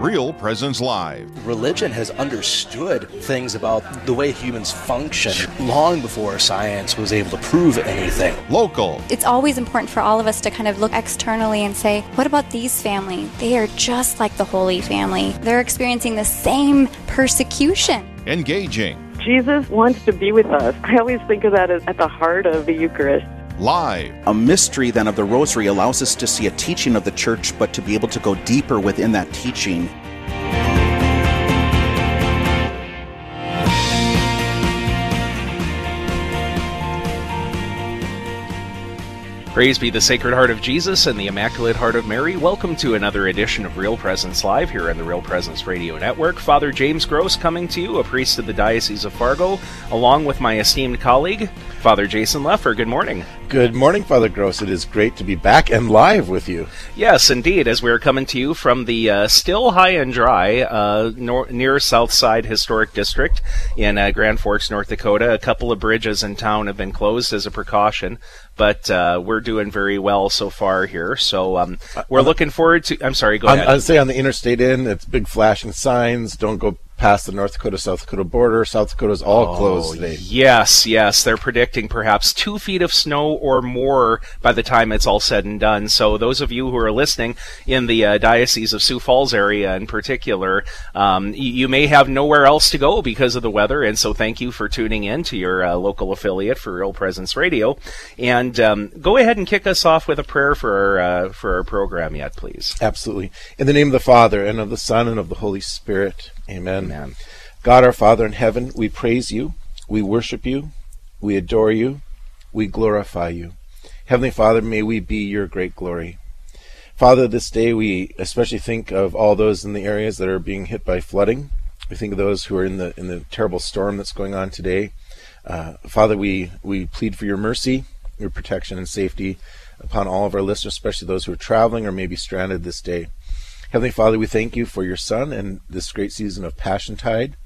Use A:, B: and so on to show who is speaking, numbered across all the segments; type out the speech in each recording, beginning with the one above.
A: Real Presence Live.
B: Religion has understood things about the way humans function long before science was able to prove anything.
A: Local.
C: It's always important for all of us to kind of look externally and say, what about these family? They are just like the Holy Family. They're experiencing the same persecution.
A: Engaging.
D: Jesus wants to be with us. I always think of that as at the heart of the Eucharist.
A: Live.
E: A mystery then of the Rosary allows us to see a teaching of the Church, but to be able to go deeper within that teaching.
F: Praise be the Sacred Heart of Jesus and the Immaculate Heart of Mary. Welcome to another edition of Real Presence Live here on the Real Presence Radio Network. Father James Gross coming to you, a priest of the Diocese of Fargo, along with my esteemed colleague, Father Jason Leffer. Good morning.
G: Good morning, Father Gross. It is great to be back and live with you.
F: Yes, indeed, as we're coming to you from the uh, still high and dry uh, nor- near South Side Historic District in uh, Grand Forks, North Dakota. A couple of bridges in town have been closed as a precaution, but uh, we're doing very well so far here. So um, we're looking forward to. I'm sorry, go
G: On,
F: ahead.
G: I'd say on the interstate end, it's big flashing signs. Don't go past the North Dakota South Dakota border. South Dakota's all closed today.
F: Oh, Yes, yes. They're predicting perhaps two feet of snow or more by the time it's all said and done. So, those of you who are listening in the uh, Diocese of Sioux Falls area in particular, um, y- you may have nowhere else to go because of the weather. And so, thank you for tuning in to your uh, local affiliate for Real Presence Radio. And um, go ahead and kick us off with a prayer for our, uh, for our program, yet, please.
G: Absolutely. In the name of the Father, and of the Son, and of the Holy Spirit. Amen.
F: Amen.
G: God our Father in heaven, we praise you, we worship you, we adore you, we glorify you. Heavenly Father, may we be your great glory. Father, this day we especially think of all those in the areas that are being hit by flooding. We think of those who are in the in the terrible storm that's going on today. Uh, Father, we we plead for your mercy, your protection and safety upon all of our listeners, especially those who are traveling or maybe stranded this day. Heavenly Father, we thank you for your Son and this great season of Passion Tide.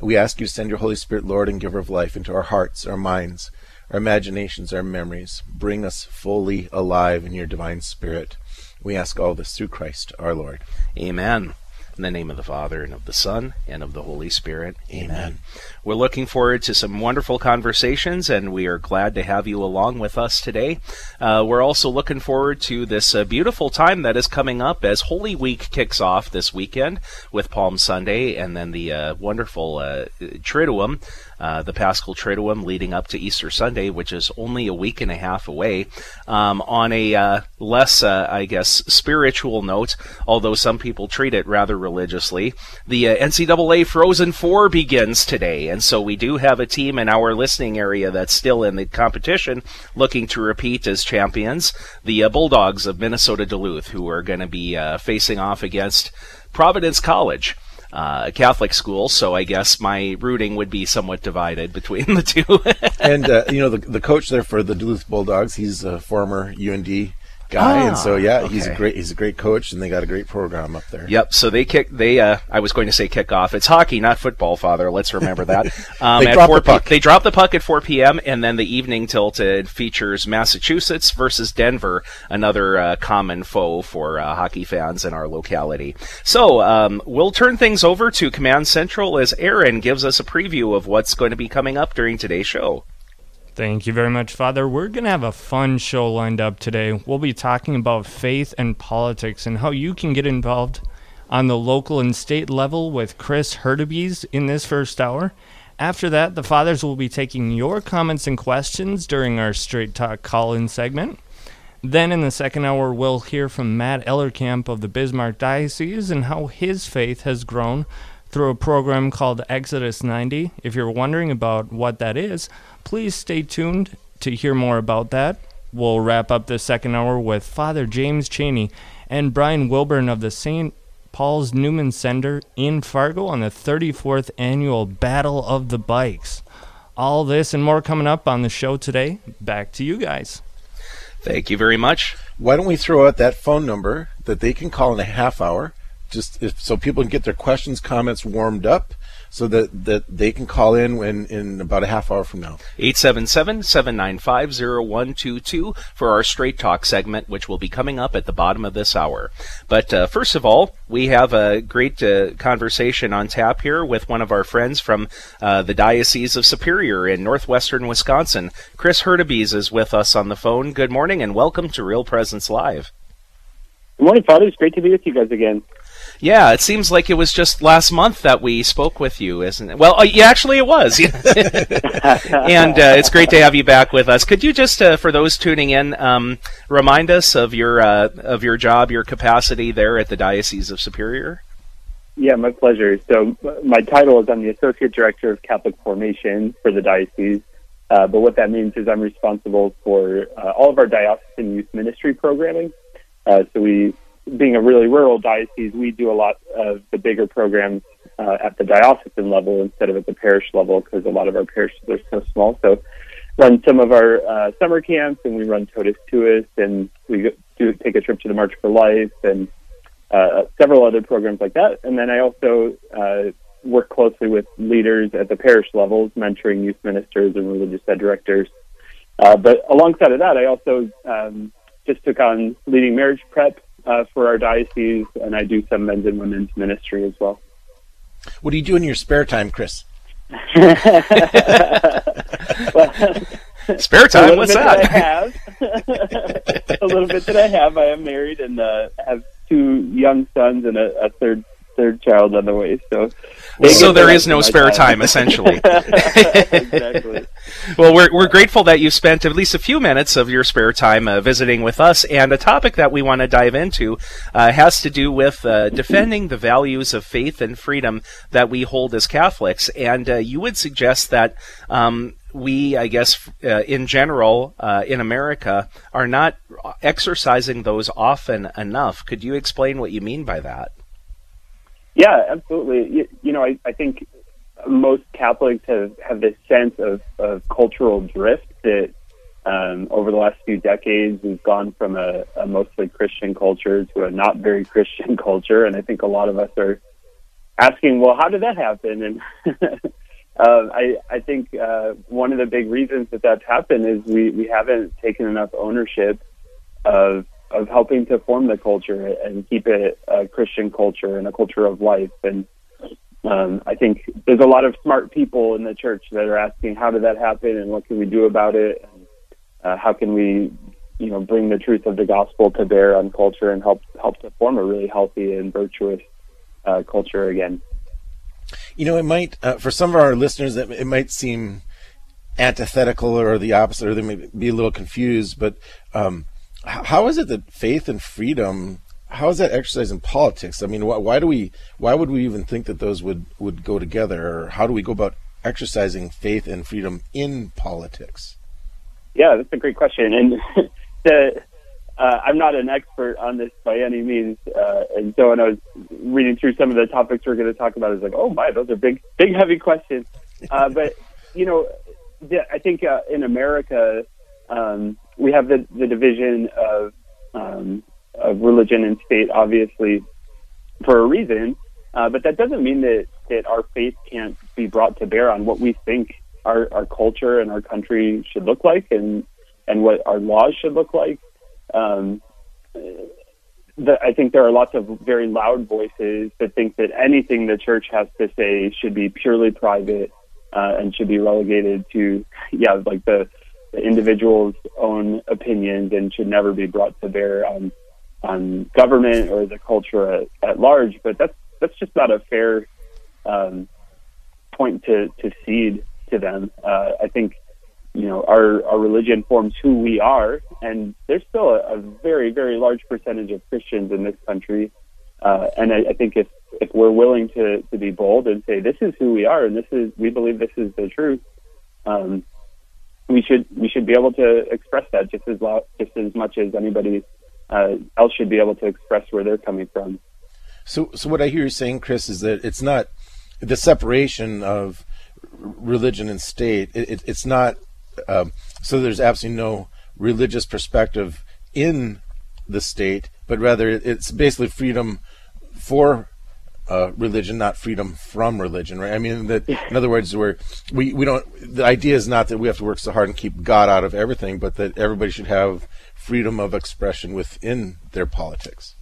G: We ask you to send your Holy Spirit, Lord and Giver of life, into our hearts, our minds, our imaginations, our memories. Bring us fully alive in your divine Spirit. We ask all this through Christ our Lord.
F: Amen. In the name of the Father, and of the Son, and of the Holy Spirit.
G: Amen.
F: We're looking forward to some wonderful conversations, and we are glad to have you along with us today. Uh, we're also looking forward to this uh, beautiful time that is coming up as Holy Week kicks off this weekend with Palm Sunday, and then the uh, wonderful uh, Triduum, uh, the Paschal Triduum, leading up to Easter Sunday, which is only a week and a half away. Um, on a uh, less, uh, I guess, spiritual note, although some people treat it rather religiously, the uh, NCAA Frozen Four begins today, and so we do have a team in our listening area that's still in the competition, looking to repeat as champions, the uh, Bulldogs of Minnesota Duluth, who are going to be facing off against Providence College. Uh, Catholic school, so I guess my rooting would be somewhat divided between the two.
G: and uh, you know the the coach there for the Duluth Bulldogs, he's a former UND guy, and so yeah, he's a great he's a great coach, and they got a great program up there.
F: Yep. So they kick. They. Uh, I was going to say kick off. It's hockey, not football, Father. Let's remember that. Um,
G: They
F: at
G: drop
F: 4
G: the puck.
F: P- they drop the puck at 4 p.m. and then the evening tilt uh, features Massachusetts versus Denver, another uh, common foe for uh, hockey fans in our locality. So um, we'll turn things over to Command Central as Aaron gives us a preview of what's going to be coming up during today's show.
H: Thank you very much, Father. We're going to have a fun show lined up today. We'll be talking about faith and politics and how you can get involved on the local and state level with Chris Hurtubise in this first hour. After that, the fathers will be taking your comments and questions during our Straight Talk call in segment. Then in the second hour, we'll hear from Matt Ellerkamp of the Bismarck Diocese and how his faith has grown through a program called Exodus 90. If you're wondering about what that is, please stay tuned to hear more about that. We'll wrap up the second hour with Father James Cheney and Brian Wilburn of the St. Paul's Newman Center in Fargo on the 34th annual Battle of the Bikes. All this and more coming up on the show today. Back to you guys.
F: Thank you very much.
G: Why don't we throw out that phone number that they can call in a half hour, just if, so people can get their questions, comments warmed up, so that, that they can call in when, in about a half hour from now.
F: 877-795-0122 for our Straight Talk segment, which will be coming up at the bottom of this hour. But uh, first of all, we have a great uh, conversation on tap here with one of our friends from uh, the Diocese of Superior in northwestern Wisconsin. Chris Hurtubise is with us on the phone. Good morning and welcome to Real Presence Live.
I: Good morning, Father. It's great to be with you guys again.
F: Yeah, it seems like it was just last month that we spoke with you, isn't it? Well, uh, yeah, actually, it was. and uh, it's great to have you back with us. Could you just, uh, for those tuning in, um, remind us of your uh, of your job, your capacity there at the Diocese of Superior?
I: Yeah, my pleasure. So, my title is I'm the Associate Director of Catholic Formation for the Diocese. Uh, but what that means is I'm responsible for uh, all of our diocesan youth ministry programming. so we being a really rural diocese, we do a lot of the bigger programs uh, at the diocesan level instead of at the parish level because a lot of our parishes are so small. So, run some of our uh, summer camps, and we run Totus Tuus, and we do take a trip to the March for Life, and uh, several other programs like that. And then I also uh, work closely with leaders at the parish levels, mentoring youth ministers and religious ed directors. Uh, but alongside of that, I also um, just took on leading marriage prep uh, for our diocese, and I do some men's and women's ministry as well.
G: What do you do in your spare time, Chris?
F: well, spare time? What's that?
I: that I have a little bit that I have. I am married and uh, have two young sons and a, a third third child on the way. So,
F: so there is no spare time, time essentially.
I: exactly.
F: well, we're we're grateful that you spent at least a few minutes of your spare time uh, visiting with us, and a topic that we want to dive into uh, has to do with uh, defending the values of faith and freedom that we hold as Catholics. And uh, you would suggest that. Um, we, I guess, uh, in general, uh, in America, are not exercising those often enough. Could you explain what you mean by that?
I: Yeah, absolutely. You, you know, I, I think most Catholics have, have this sense of, of cultural drift that um, over the last few decades we've gone from a, a mostly Christian culture to a not very Christian culture, and I think a lot of us are asking, well, how did that happen? And uh, I, I think uh, one of the big reasons that that's happened is we, we haven't taken enough ownership of of helping to form the culture and keep it a Christian culture and a culture of life. And um, I think there's a lot of smart people in the church that are asking, how did that happen, and what can we do about it, and uh, how can we, you know, bring the truth of the gospel to bear on culture and help help to form a really healthy and virtuous uh, culture again.
G: You know, it might uh, for some of our listeners, it might seem antithetical or the opposite, or they may be a little confused, but um, how is it that faith and freedom how is that exercised in politics? I mean why, why, do we why would we even think that those would would go together? Or how do we go about exercising faith and freedom in politics?
I: Yeah that's a great question. And the uh, I'm not an expert on this by any means, uh, and so when I was reading through some of the topics we're going to talk about, I was like, "Oh my, those are big, big, heavy questions." Uh, but you know, the, I think uh, in America, um, we have the, the division of um, of religion and state, obviously, for a reason. Uh, but that doesn't mean that, that our faith can't be brought to bear on what we think our, our culture and our country should look like and, and what our laws should look like. Um, the, I think there are lots of very loud voices that think that anything the church has to say should be purely private uh, and should be relegated to, yeah, like the the individual's own opinions and should never be brought to bear on on government or the culture at, at large. But that's that's just not a fair um, point to to cede to them. Uh, I think you know our our religion forms who we are, and there's still a, a very very large percentage of Christians in this country. Uh, and I, I think if if we're willing to to be bold and say this is who we are and this is we believe this is the truth, um, we should we should be able to express that just as loud, just as much as anybody uh, else should be able to express where they're coming from.
G: So, so what I hear you saying, Chris, is that it's not the separation of religion and state. It, it, it's not um, so. There's absolutely no religious perspective in the state, but rather it's basically freedom for uh, religion, not freedom from religion, right? I mean, that in other words, where we we don't. The idea is not that we have to work so hard and keep God out of everything, but that everybody should have freedom of expression within their politics.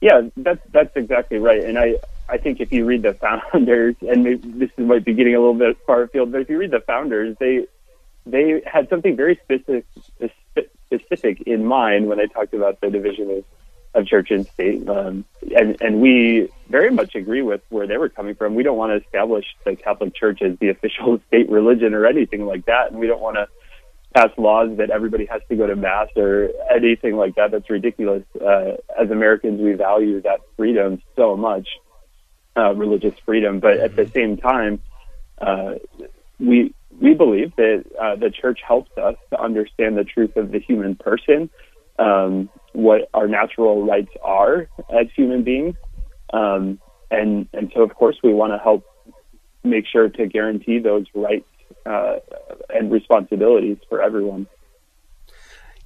I: Yeah, that's that's exactly right. And I I think if you read the founders, and maybe this might be getting a little bit far afield, but if you read the founders, they they had something very specific specific in mind when they talked about the division of, of church and state. Um, and, and we very much agree with where they were coming from. We don't want to establish the Catholic Church as the official state religion or anything like that. And we don't want to pass laws that everybody has to go to mass or anything like that. That's ridiculous. Uh, as Americans, we value that freedom so much, uh, religious freedom. But at the same time, uh, we we believe that uh, the church helps us to understand the truth of the human person, um, what our natural rights are as human beings, um, and and so of course we want to help make sure to guarantee those rights uh, and responsibilities for everyone.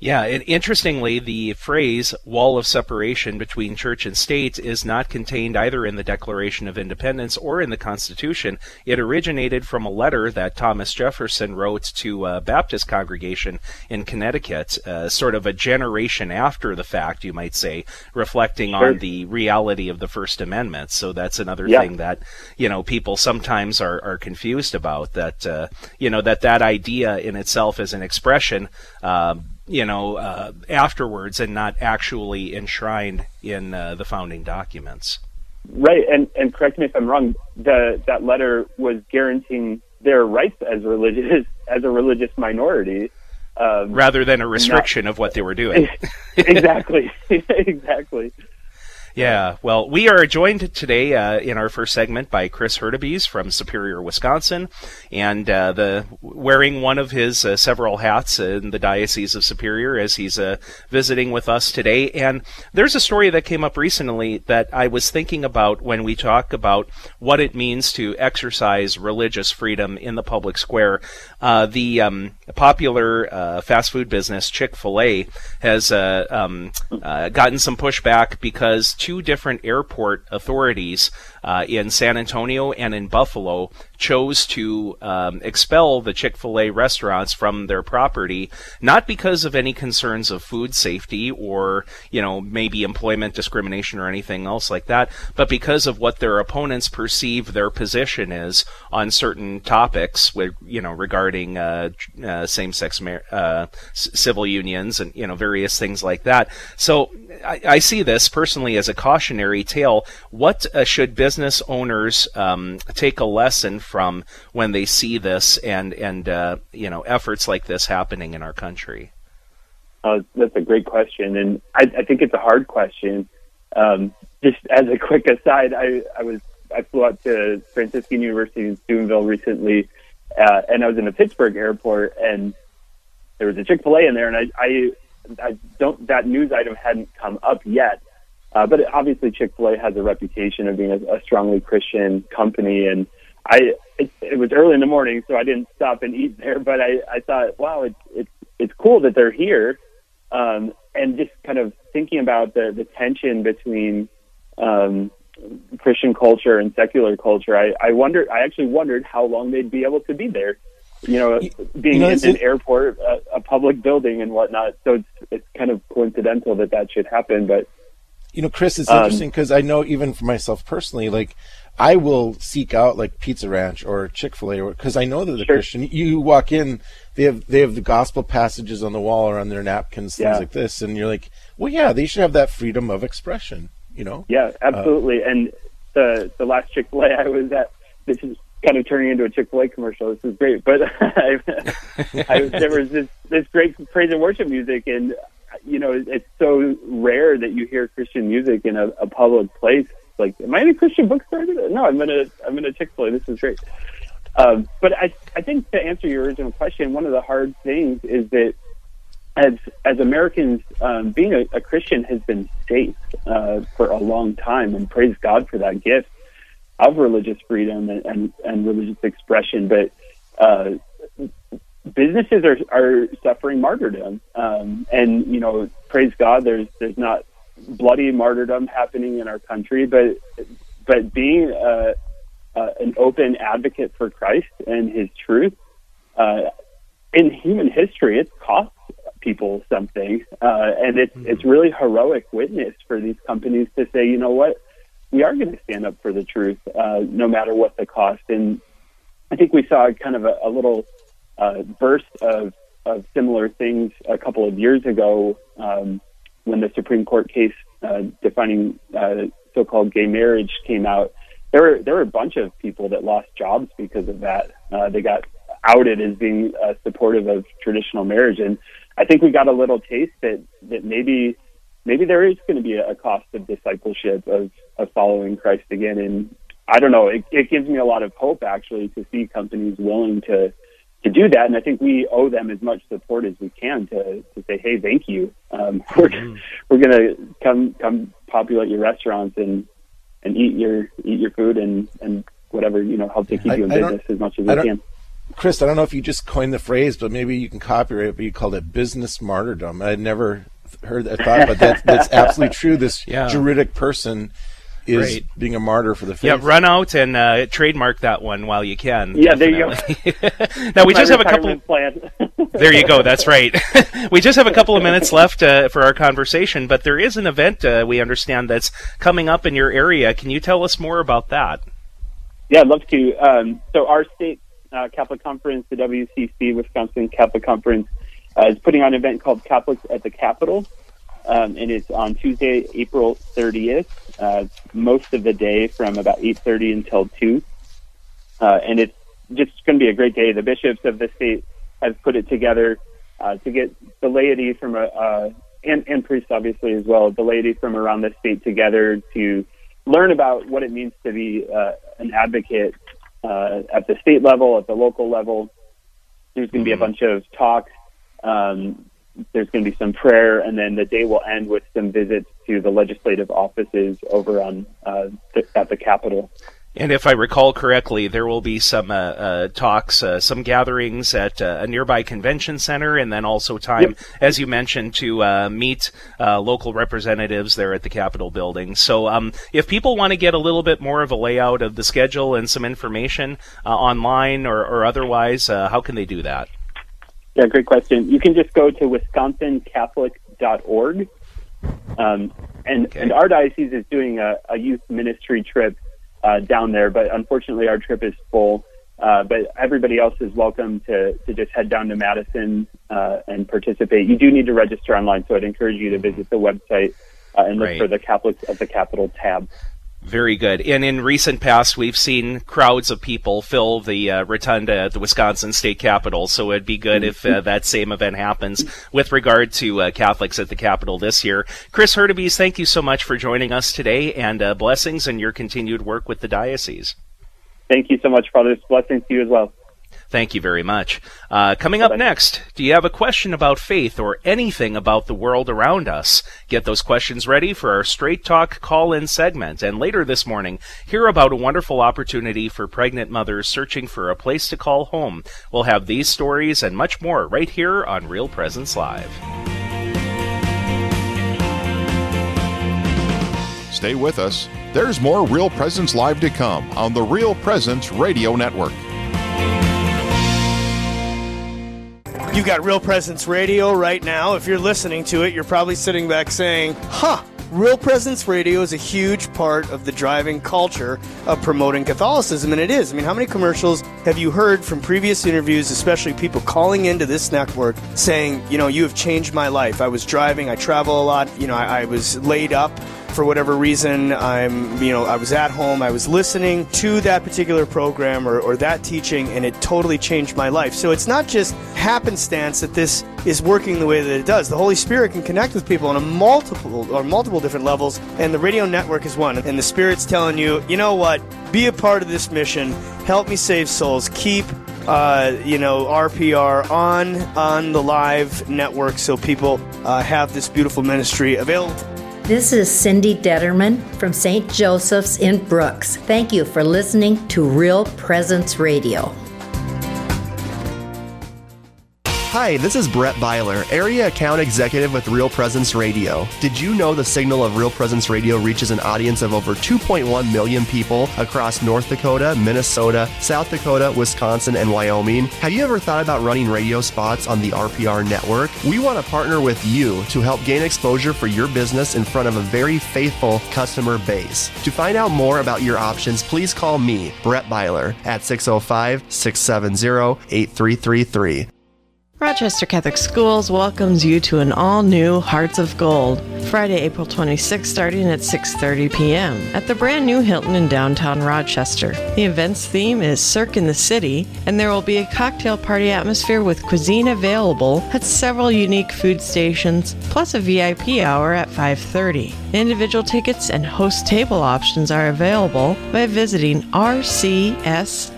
F: Yeah, and interestingly, the phrase wall of separation between church and state is not contained either in the Declaration of Independence or in the Constitution. It originated from a letter that Thomas Jefferson wrote to a Baptist congregation in Connecticut, uh, sort of a generation after the fact, you might say, reflecting sure. on the reality of the First Amendment. So that's another yeah. thing that, you know, people sometimes are, are confused about that, uh, you know, that that idea in itself is an expression. Uh, you know, uh, afterwards and not actually enshrined in uh, the founding documents.
I: Right, and and correct me if I'm wrong. The that letter was guaranteeing their rights as religious as a religious minority,
F: um, rather than a restriction not, of what they were doing.
I: exactly, exactly.
F: Yeah, well, we are joined today uh, in our first segment by Chris Hurtubise from Superior, Wisconsin, and uh, the wearing one of his uh, several hats in the Diocese of Superior as he's uh, visiting with us today. And there's a story that came up recently that I was thinking about when we talk about what it means to exercise religious freedom in the public square. Uh, the um, popular uh, fast food business Chick Fil A has um, gotten some pushback because two different airport authorities uh, in San Antonio and in Buffalo chose to um, expel the Chick fil A restaurants from their property, not because of any concerns of food safety or, you know, maybe employment discrimination or anything else like that, but because of what their opponents perceive their position is on certain topics, with, you know, regarding uh, uh, same sex mar- uh, civil unions and, you know, various things like that. So I, I see this personally as a cautionary tale. What uh, should business business owners um, take a lesson from when they see this and and uh, you know efforts like this happening in our country?
I: Uh, that's a great question, and I, I think it's a hard question. Um, just as a quick aside, I, I was I flew out to Franciscan University in Steubenville recently, uh, and I was in the Pittsburgh airport, and there was a Chick Fil A in there, and I, I I don't that news item hadn't come up yet, uh, but obviously, Chick Fil A has a reputation of being a, a strongly Christian company, and I it, it was early in the morning, so I didn't stop and eat there. But I, I thought, wow, it's it's it's cool that they're here, um, and just kind of thinking about the the tension between um, Christian culture and secular culture. I I wonder, I actually wondered how long they'd be able to be there. You know, being you know, in an airport, a, a public building, and whatnot. So it's it's kind of coincidental that that should happen, but
G: you know, Chris, it's um, interesting because I know even for myself personally, like I will seek out like Pizza Ranch or Chick Fil A because I know that the sure. Christian. You walk in, they have they have the gospel passages on the wall or on their napkins, things yeah. like this, and you're like, well, yeah, they should have that freedom of expression. You know?
I: Yeah, absolutely. Uh, and the the last Chick Fil A I was at, this is kind of turning into a Chick Fil A commercial. This is great, but I, I, there was this this great praise and worship music, and you know, it's so rare that you hear Christian music in a, a public place. Like, am I in a Christian bookstore? No, I'm in a I'm in a Chick Fil A. This is great. Um, but I I think to answer your original question, one of the hard things is that as as Americans, um, being a, a, Christian has been safe uh, for a long time, and praise God for that gift of religious freedom and and, and religious expression. But uh, businesses are are suffering martyrdom, um, and you know, praise God, there's there's not bloody martyrdom happening in our country, but but being uh, uh, an open advocate for Christ and His truth uh, in human history, it's cost people something, uh, and it's
F: Mm-hmm.
I: it's really heroic witness for these companies to say, you know what, we are going to stand up for the truth, uh, no matter what the cost. And I think we saw kind of a, a little uh, burst of of similar things a couple of years ago um, when the Supreme Court case uh, defining uh, so-called gay marriage came out. There were there were a bunch of people that lost jobs because of that. Uh, they got outed as being uh, supportive of traditional marriage, and I think we got a little taste that that maybe maybe there is going to be a cost of discipleship of of following Christ again. And I don't know. It, it gives me a lot of hope actually to see companies willing to to do that. And I think we owe them as much support as we can to to say, hey, thank you. Um, we're we're going to come come populate your restaurants and and eat your eat your food and and whatever you know help to keep
G: I-
I: you in
G: I
I: business as much as
G: I
I: we can.
G: Chris, I don't know if you just coined the phrase, but maybe you can copyright it. But you called it business martyrdom. I'd never heard that thought, but that, that's absolutely true. This
F: Yeah.
G: juridic person is
F: Right.
G: being a martyr for the faith.
F: Yeah, run out and uh, trademark that one while you can.
I: Yeah, there you go.
F: definitely. now we
I: My
F: just have a couple.
I: plan.
F: There you go. That's right. we just have a couple of minutes left uh, for our conversation, but there is an event uh, we understand that's coming up in your area. Can you tell us more about that?
I: Yeah, I'd love to. Um, so our state uh, Catholic Conference, the WCC, Wisconsin Catholic Conference, uh, is putting on an event called Catholics at the Capitol, um, and it's on Tuesday, April 30th, uh, most of the day from about 8:30 until 2. Uh, and it's just going to be a great day. The bishops of the state have put it together uh, to get the laity from a uh, and, and priests obviously as well, the laity from around the state together to learn about what it means to be uh, an advocate uh, at the state level, at the local level. There's going to be a bunch of talks. Um, there's going to be some prayer, and then the day will end with some visits to the legislative offices over on uh, th- at the Capitol.
F: And if I recall correctly, there will be some uh, uh, talks, uh, some gatherings at uh, a nearby convention center, and then also time, as you mentioned, to uh, meet uh, local representatives there at the Capitol building. So, um, if people want to get a little bit more of a layout of the schedule and some information uh, online or, or otherwise, uh, how can they do that?
I: Yeah, great question. You can just go to wisconsincatholic.org. Um, and, and our diocese is doing a, a youth ministry trip uh, down there, but unfortunately our trip is full. Uh, but everybody else is welcome to, to just head down to Madison uh, and participate. You do need to register online, so I'd encourage you to visit the website uh, and look
F: Right.
I: for the Catholics at the Capitol tab.
F: Very good. And in recent past, we've seen crowds of people fill the uh, rotunda at the Wisconsin State Capitol. So it'd be good if uh, that same event happens with regard to uh, Catholics at the Capitol this year. Chris Hurtubise, thank you so much for joining us today, and uh, blessings in your continued work with the diocese.
I: Thank you so much, Father. Blessings to you as well.
F: Thank you very much. Uh, coming up next, do you have a question about faith or anything about the world around us? Get those questions ready for our Straight Talk call in segment. And later this morning, hear about a wonderful opportunity for pregnant mothers searching for a place to call home. We'll have these stories and much more right here on Real Presence Live.
A: Stay with us. There's more Real Presence Live to come on the Real Presence Radio Network.
J: You got Real Presence Radio right now. If you're listening to it, you're probably sitting back saying, huh, Real Presence Radio is a huge part of the driving culture of promoting Catholicism, and it is. I mean, how many commercials have you heard from previous interviews, especially people calling into this network saying, you know, you have changed my life. I was driving, I travel a lot, you know, I, I was laid up for whatever reason i'm you know i was at home i was listening to that particular program or, or that teaching and it totally changed my life. So it's not just happenstance that this is working the way that it does. The holy spirit can connect with people on a multiple or multiple different levels and the radio network is one. And the spirit's telling you you know what? Be a part of this mission. Help me save souls. Keep uh, you know RPR on on the live network so people uh, have this beautiful ministry available
K: This is Cindy Detterman from St. Joseph's in Brooks. Thank you for listening to Real Presence Radio.
L: Hi, this is Brett Byler, Area Account Executive with Real Presence Radio. Did you know the signal of Real Presence Radio reaches an audience of over 2.1 million people across North Dakota, Minnesota, South Dakota, Wisconsin, and Wyoming? Have you ever thought about running radio spots on the RPR network? We want to partner with you to help gain exposure for your business in front of a very faithful customer base. To find out more about your options, please call me, Brett Byler, at 605 670 8333.
M: Rochester Catholic Schools welcomes you to an all-new Hearts of Gold, Friday, April 26th, starting at 6:30 p.m. at the brand new Hilton in downtown Rochester. The event's theme is Cirque in the City, and there will be a cocktail party atmosphere with cuisine available at several unique food stations, plus a VIP hour at 5:30. Individual tickets and host table options are available by visiting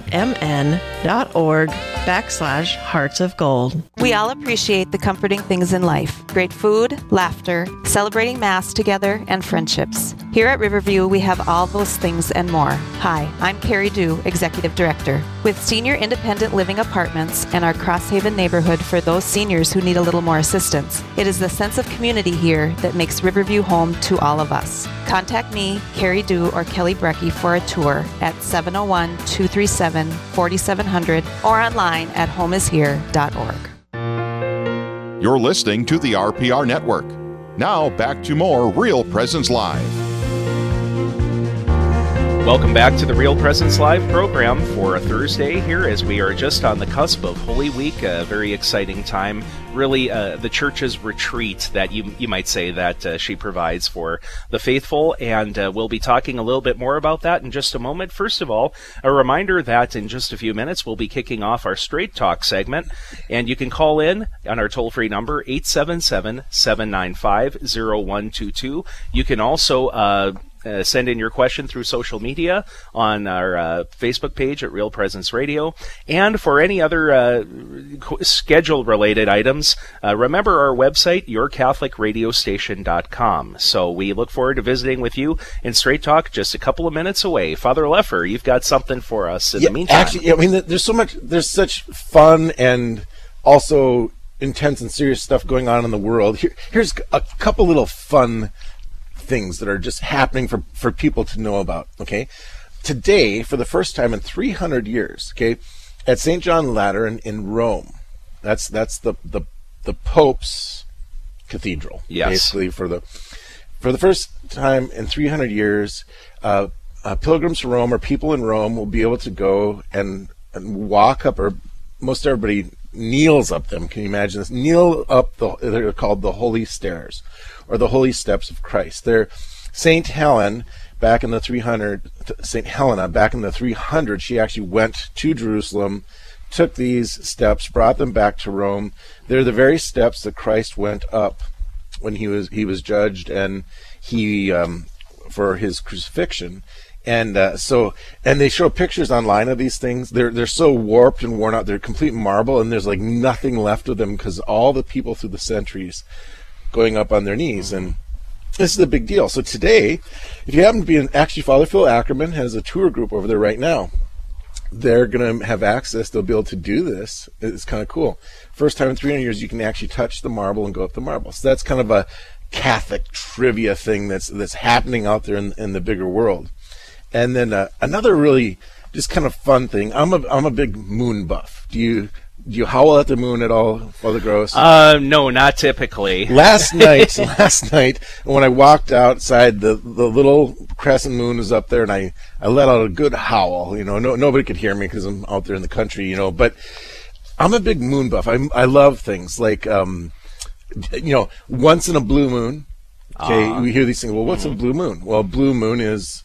M: rcsmn.org backslash hearts of gold.
N: We all appreciate the comforting things in life great food, laughter, celebrating Mass together, and friendships. Here at Riverview, we have all those things and more. Hi, I'm Carrie Dew, Executive Director. With senior independent living apartments and our Crosshaven neighborhood for those seniors who need a little more assistance, it is the sense of community here that makes Riverview home to all of us. Contact me, Carrie Dew, or Kelly Brecky for a tour at 701 237 4700 or online at homeishere.org.
A: You're listening to the RPR Network. Now, back to more Real Presence Live.
F: Welcome back to the Real Presence Live program for a Thursday here as we are just on the cusp of Holy Week, a very exciting time. Really, uh, the church's retreat that you, you might say that uh, she provides for the faithful. And uh, we'll be talking a little bit more about that in just a moment. First of all, a reminder that in just a few minutes we'll be kicking off our Straight Talk segment. And you can call in on our toll free number, 877 795 0122. You can also uh, send in your question through social media on our uh, Facebook page at Real Presence Radio. And for any other uh, schedule related items, uh, remember our website, yourcatholicradiostation.com. So we look forward to visiting with you in Straight Talk just a couple of minutes away. Father Leffer, you've got something for us in
G: yeah,
F: the meantime.
G: Actually, I mean, there's so much, there's such fun and also intense and serious stuff going on in the world. Here, here's a couple little fun things that are just happening for, for people to know about. Okay. Today, for the first time in 300 years, okay, at St. John Lateran in Rome, that's, that's the, the, the Pope's cathedral.
F: Yes.
G: Basically for the, for the first time in 300 years, uh, uh, pilgrims to Rome or people in Rome will be able to go and, and walk up, or most everybody kneels up them. Can you imagine this? Kneel up the, they're called the Holy Stairs or the Holy Steps of Christ. They're Saint Helen back in the 300, Saint Helena back in the 300. She actually went to Jerusalem, took these steps, brought them back to Rome. They're the very steps that Christ went up when he was he was judged and he um, for his crucifixion. And uh, so, and they show pictures online of these things. They're they're so warped and worn out. They're complete marble, and there's like nothing left of them because all the people through the centuries going up on their knees. And this is a big deal. So today, if you happen to be in, actually, Father Phil Ackerman has a tour group over there right now. They're going to have access. They'll be able to do this. It's kind of cool. First time in 300 years, you can actually touch the marble and go up the marble. So that's kind of a Catholic trivia thing that's that's happening out there in, in the bigger world. And then uh, another really just kind of fun thing. I'm a I'm a big moon buff. Do you do you howl at the moon at all, Father Gross?
F: Uh, no, not typically.
G: last night, last night, when I walked outside, the the little crescent moon was up there, and I I let out a good howl. You know, no nobody could hear me because I'm out there in the country. You know, but I'm a big moon buff. I I love things like um, you know, once in a blue moon. Okay,
F: Ah.
G: we hear these things. Well, what's
F: Mhm.
G: a blue moon? Well, blue moon is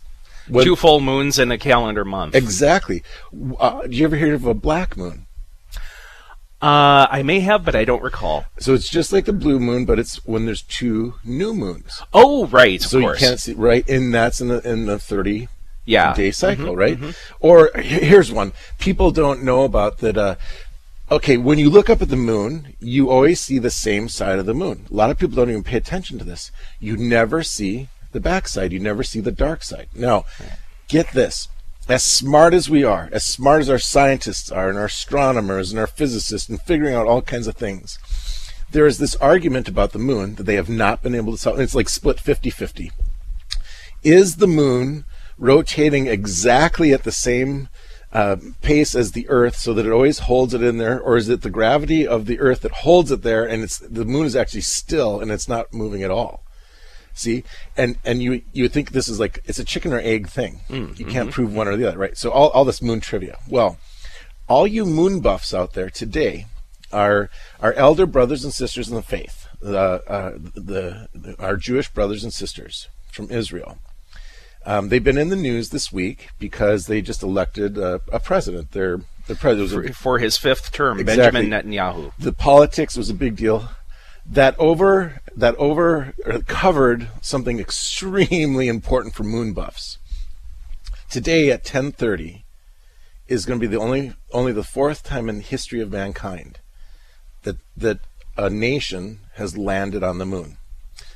F: Two full moons in a calendar month.
G: Exactly. Uh, do you ever hear of a black moon?
F: Uh, I may have, but I don't recall.
G: So it's just like the blue moon, but it's when there's two new moons.
F: Oh, right.
G: So
F: course.
G: you can't see right, and that's in the in the thirty
F: Yeah.
G: day cycle,
F: Mhm,
G: right?
F: mhm.
G: Or here's one people don't know about that. Uh, okay, when you look up at the moon, you always see the same side of the moon. A lot of people don't even pay attention to this. You never see the backside. You never see the dark side. Now, get this: as smart as we are, as smart as our scientists are, and our astronomers and our physicists, and figuring out all kinds of things, there is this argument about the moon that they have not been able to solve. It's like split 50 50. Is the moon rotating exactly at the same uh, pace as the Earth so that it always holds it in there, or is it the gravity of the Earth that holds it there and it's the moon is actually still and it's not moving at all? See, and and you you would think this is like it's a chicken or egg thing.
F: Mm,
G: you can't
F: mhm.
G: prove one or the other, right? So all all this moon trivia. Well, all you moon buffs out there today are our elder brothers and sisters in the faith, uh, uh, the, the our Jewish brothers and sisters from Israel. Um, they've been in the news this week because they just elected uh, a president. Their their president was a-
F: For, for his fifth term,
G: Exactly.
F: Benjamin Netanyahu.
G: the politics was a big deal. That over that over covered something extremely important for moon buffs. Today at 10:30 is going to be the only only the fourth time in the history of mankind that that a nation has landed on the moon.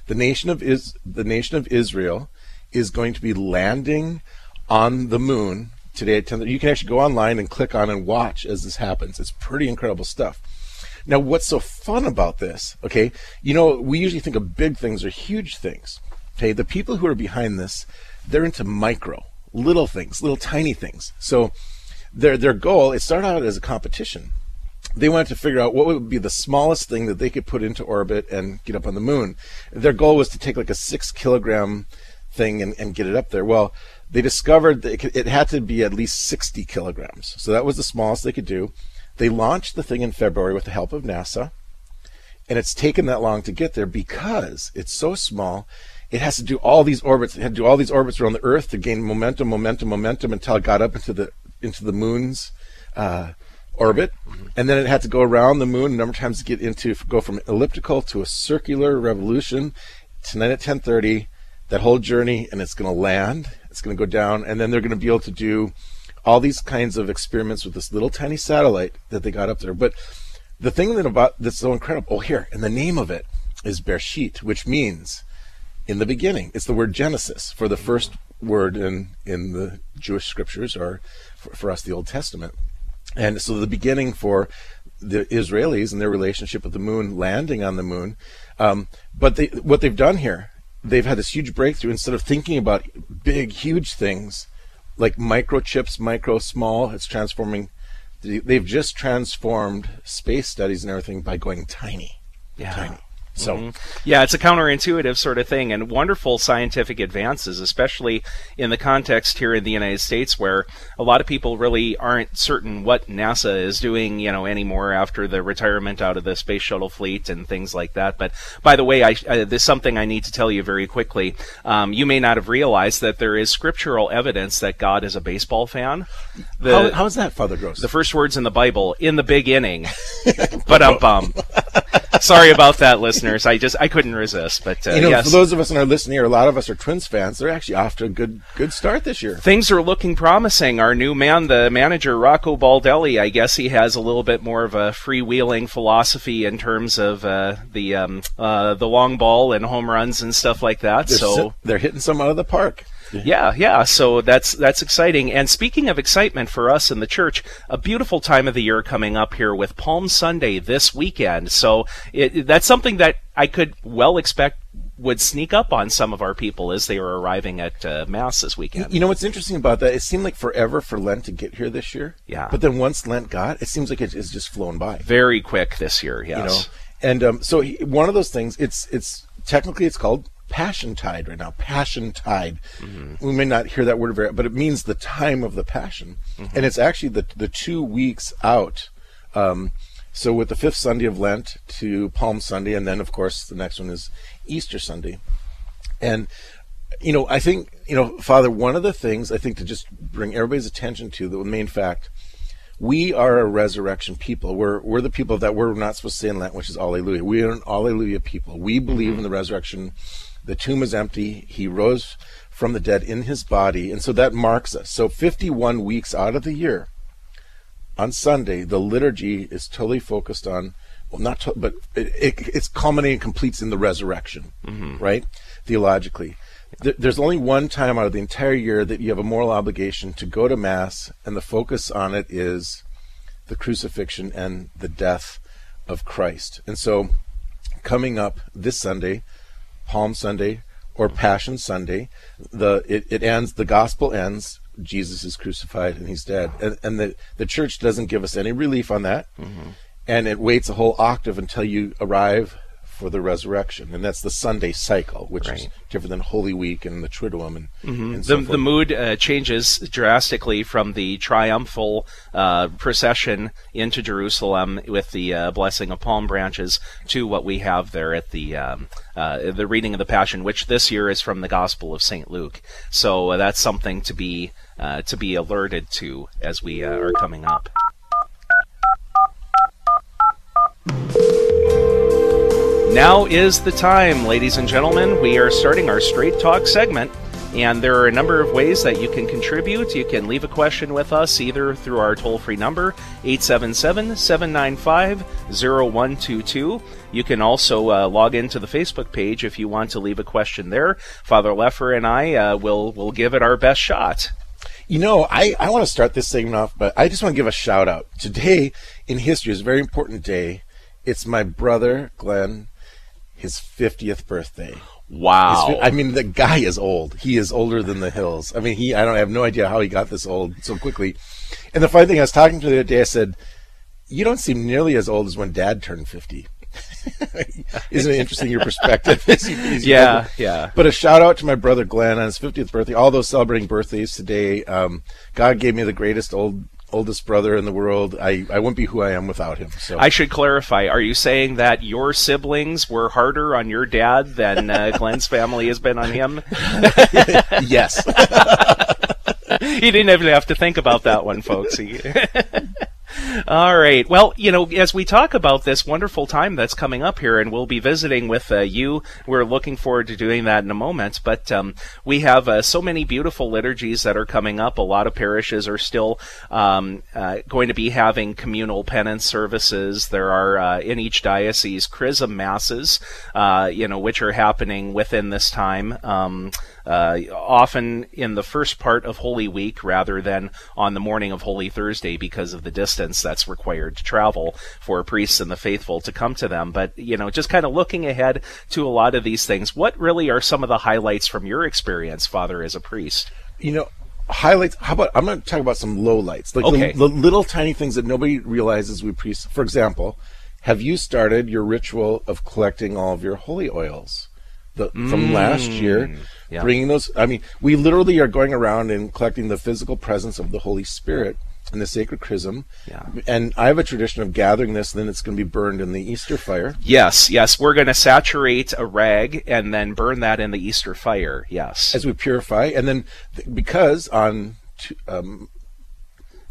G: The nation of is the nation of Israel is going to be landing on the moon today at 10. You can actually go online and click on and watch as this happens. It's pretty incredible stuff. Now, what's so fun about this? Okay, you know, we usually think of big things or huge things. Okay, the people who are behind this, they're into micro, little things, little tiny things. So their their goal, it started out as a competition. They wanted to figure out what would be the smallest thing that they could put into orbit and get up on the moon. Their goal was to take like a six kilogram thing and, and get it up there. Well, they discovered that it, could- it had to be at least 60 kilograms. So that was the smallest they could do. They launched the thing in February with the help of NASA. And it's taken that long to get there because it's so small. It has to do all these orbits. It had to do all these orbits around the Earth to gain momentum, momentum, momentum until it got up into the into the moon's uh, orbit, and then it had to go around the moon a number of times to get into go from elliptical to a circular revolution. Tonight at ten thirty, that whole journey, and it's going to land. It's going to go down, and then they're going to be able to do all these kinds of experiments with this little tiny satellite that they got up there. But the thing that about that's so incredible, oh here, and the name of it is Beresheet, which means in the beginning. It's the word Genesis for the first word in in the Jewish scriptures, or for, for us the Old Testament. And so the beginning for the Israelis and their relationship with the moon, landing on the moon. Um, but they, what they've done here, they've had this huge breakthrough. Instead of thinking about big, huge things like microchips, micro, small, it's transforming. They've just transformed space studies and everything by going tiny,
F: Yeah.
G: tiny. So
F: Mhm. yeah, it's a counterintuitive sort of thing, and wonderful scientific advances, especially in the context here in the United States, where a lot of people really aren't certain what NASA is doing, you know, anymore after the retirement out of the space shuttle fleet and things like that. But by the way, I, uh, there's something I need to tell you very quickly. Um, you may not have realized that there is scriptural evidence that God is a baseball fan.
G: how, how is that, Father Gross?
F: The first words in the Bible in the big inning. but um. Sorry about that, listeners. I just I couldn't resist. But uh,
G: you know,
F: yes.
G: for those of us in our listening here, a lot of us are Twins fans. They're actually off to a good good start this year.
F: Things are looking promising. Our new man, the manager Rocco Baldelli, I guess he has a little bit more of a freewheeling philosophy in terms of uh, the um, uh, the long ball and home runs and stuff like that.
G: They're,
F: so
G: si- they're hitting some out of the park.
F: Yeah, yeah. So that's that's exciting. And speaking of excitement for us in the church, a beautiful time of the year coming up here with Palm Sunday this weekend. So it, that's something that I could well expect would sneak up on some of our people as they were arriving at uh, mass this weekend.
G: You know what's interesting about that? It seemed like forever for Lent to get here this year.
F: Yeah.
G: But then once Lent got, it seems like it is just flown by.
F: Very quick this year. Yes.
G: You know, and um, so he, one of those things. It's it's technically it's called Passion Tide right now. Passion Tide.
F: Mm-hmm.
G: We may not hear that word very, but it means the time of the Passion,
F: Mhm.
G: and it's actually the the two weeks out. Um, so with the fifth Sunday of Lent to Palm Sunday, and then of course the next one is Easter Sunday, and you know I think you know Father, one of the things I think to just bring everybody's attention to the main fact we are a resurrection people. We're we're the people that we're not supposed to say in Lent, which is Alleluia. We are an Alleluia people. We believe in the resurrection. The tomb is empty. He rose from the dead in his body, and so that marks us. So 51 weeks out of the year, on Sunday, the liturgy is totally focused on, well, not, to, but it, it, it's culminating, and completes in the resurrection,
F: Mhm.
G: right? Theologically. th- there's only one time out of the entire year that you have a moral obligation to go to Mass, and the focus on it is the crucifixion and the death of Christ. And so, coming up this Sunday, Palm Sunday or Passion Sunday, the it, it ends. The gospel ends. Jesus is crucified and he's dead, and, and the the church doesn't give us any relief on that,
F: Mm-hmm.
G: and it waits a whole octave until you arrive for the resurrection, and that's the Sunday cycle, which is different than Holy Week and the Triduum and,
F: Mhm.
G: and
F: The,
G: so
F: the
G: forth.
F: mood uh, changes drastically from the triumphal uh, procession into Jerusalem with the uh, blessing of palm branches to what we have there at the um, uh, the reading of the Passion, which this year is from the Gospel of Saint Luke. So uh, that's something to be uh, to be alerted to as we uh, are coming up. Now is the time, ladies and gentlemen. We are starting our Straight Talk segment, and there are a number of ways that you can contribute. You can leave a question with us either through our toll free number, 877 795 0122. You can also uh, log into the Facebook page if you want to leave a question there. Father Leffer and I uh, will, will give it our best shot.
G: You know, I, I want to start this segment off, but I just want to give a shout out. Today in history is a very important day. It's my brother, Glenn, his 50th birthday.
F: Wow.
G: His I mean, the guy is old. He is older than the hills. I mean, he, I don't I have no idea how he got this old so quickly. And the funny thing, I was talking to the other day, I said, You don't seem nearly as old as when dad turned 50. Isn't it interesting your perspective? as you
F: Yeah, yeah.
G: But a shout out to my brother Glenn on his 50th birthday. All those celebrating birthdays today. Um, God gave me the greatest old oldest brother in the world. I, I wouldn't be who I am without him. So
F: I should clarify. Are you saying that your siblings were harder on your dad than uh, Glenn's family has been on him?
G: yes.
F: he didn't even have to think about that one, folks. He- All right. Well, you know, as we talk about this wonderful time that's coming up here, and we'll be visiting with uh, you, we're looking forward to doing that in a moment. But um, we have uh, so many beautiful liturgies that are coming up. A lot of parishes are still um, uh, going to be having communal penance services. There are uh, in each diocese chrism masses, uh, you know, which are happening within this time. Um, uh, often in the first part of Holy Week rather than on the morning of Holy Thursday because of the distance that's required to travel for priests and the faithful to come to them. But, you know, just kind of looking ahead to a lot of these things, what really are some of the highlights from your experience, Father, as a priest?
G: you know, highlights. How about I'm going to talk about some low lights, like
F: Okay.
G: the, the little tiny things that nobody realizes we priests. For example, have you started your ritual of collecting all of your holy oils? The, from last year,
F: Mm, yeah.
G: bringing those. I mean, we literally are going around and collecting the physical presence of the Holy Spirit in the sacred chrism.
F: Yeah.
G: And I have a tradition of gathering this, and then it's going to be burned in the Easter fire.
F: Yes, yes, we're going to saturate a rag and then burn that in the Easter fire. Yes.
G: as we purify, and then th- because on um,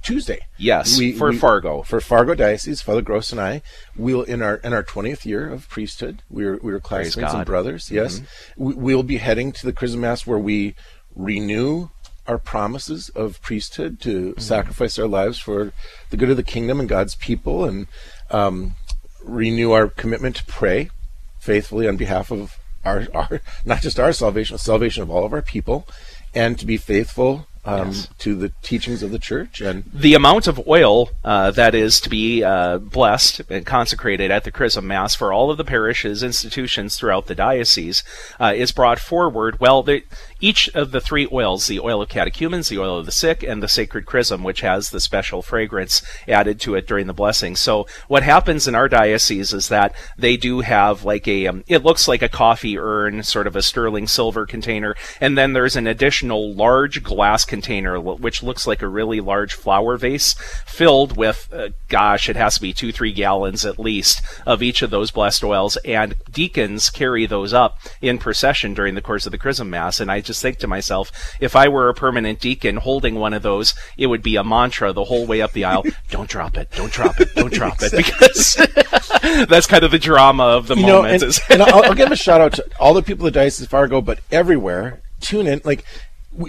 G: Tuesday,
F: Yes, for Fargo.
G: for Fargo Diocese, Father Gross and I, we'll in our in our twentieth year of priesthood, we're we're classmates and brothers. Yes,
F: Mm-hmm.
G: we, we'll be heading to the Chrism Mass where we renew our promises of priesthood to
F: Mm-hmm.
G: sacrifice our lives for the good of the kingdom and God's people, and um, renew our commitment to pray faithfully on behalf of our, our not just our salvation, salvation of all of our people, and to be faithful um,
F: Yes.
G: to the teachings of the church. And
F: the amount of oil uh, that is to be uh, blessed and consecrated at the Chrism Mass for all of the parishes, institutions throughout the diocese, uh, is brought forward. Well, the, each of the three oils, the oil of catechumens, the oil of the sick, and the sacred chrism, which has the special fragrance added to it during the blessing. So what happens in our diocese is that they do have like a, um, it looks like a coffee urn, sort of a sterling silver container, and then there's an additional large glass container, which looks like a really large flower vase, filled with, uh, gosh, it has to be two, three gallons at least of each of those blessed oils, and deacons carry those up in procession during the course of the Chrism Mass. And I just think to myself, if I were a permanent deacon holding one of those, it would be a mantra the whole way up the aisle: "Don't drop it, don't drop it, don't drop it," because that's kind of the drama of the
G: you know,
F: moment.
G: and, and I'll, I'll give a shout out to all the people of Diocese of Fargo, but everywhere. Tune in. Like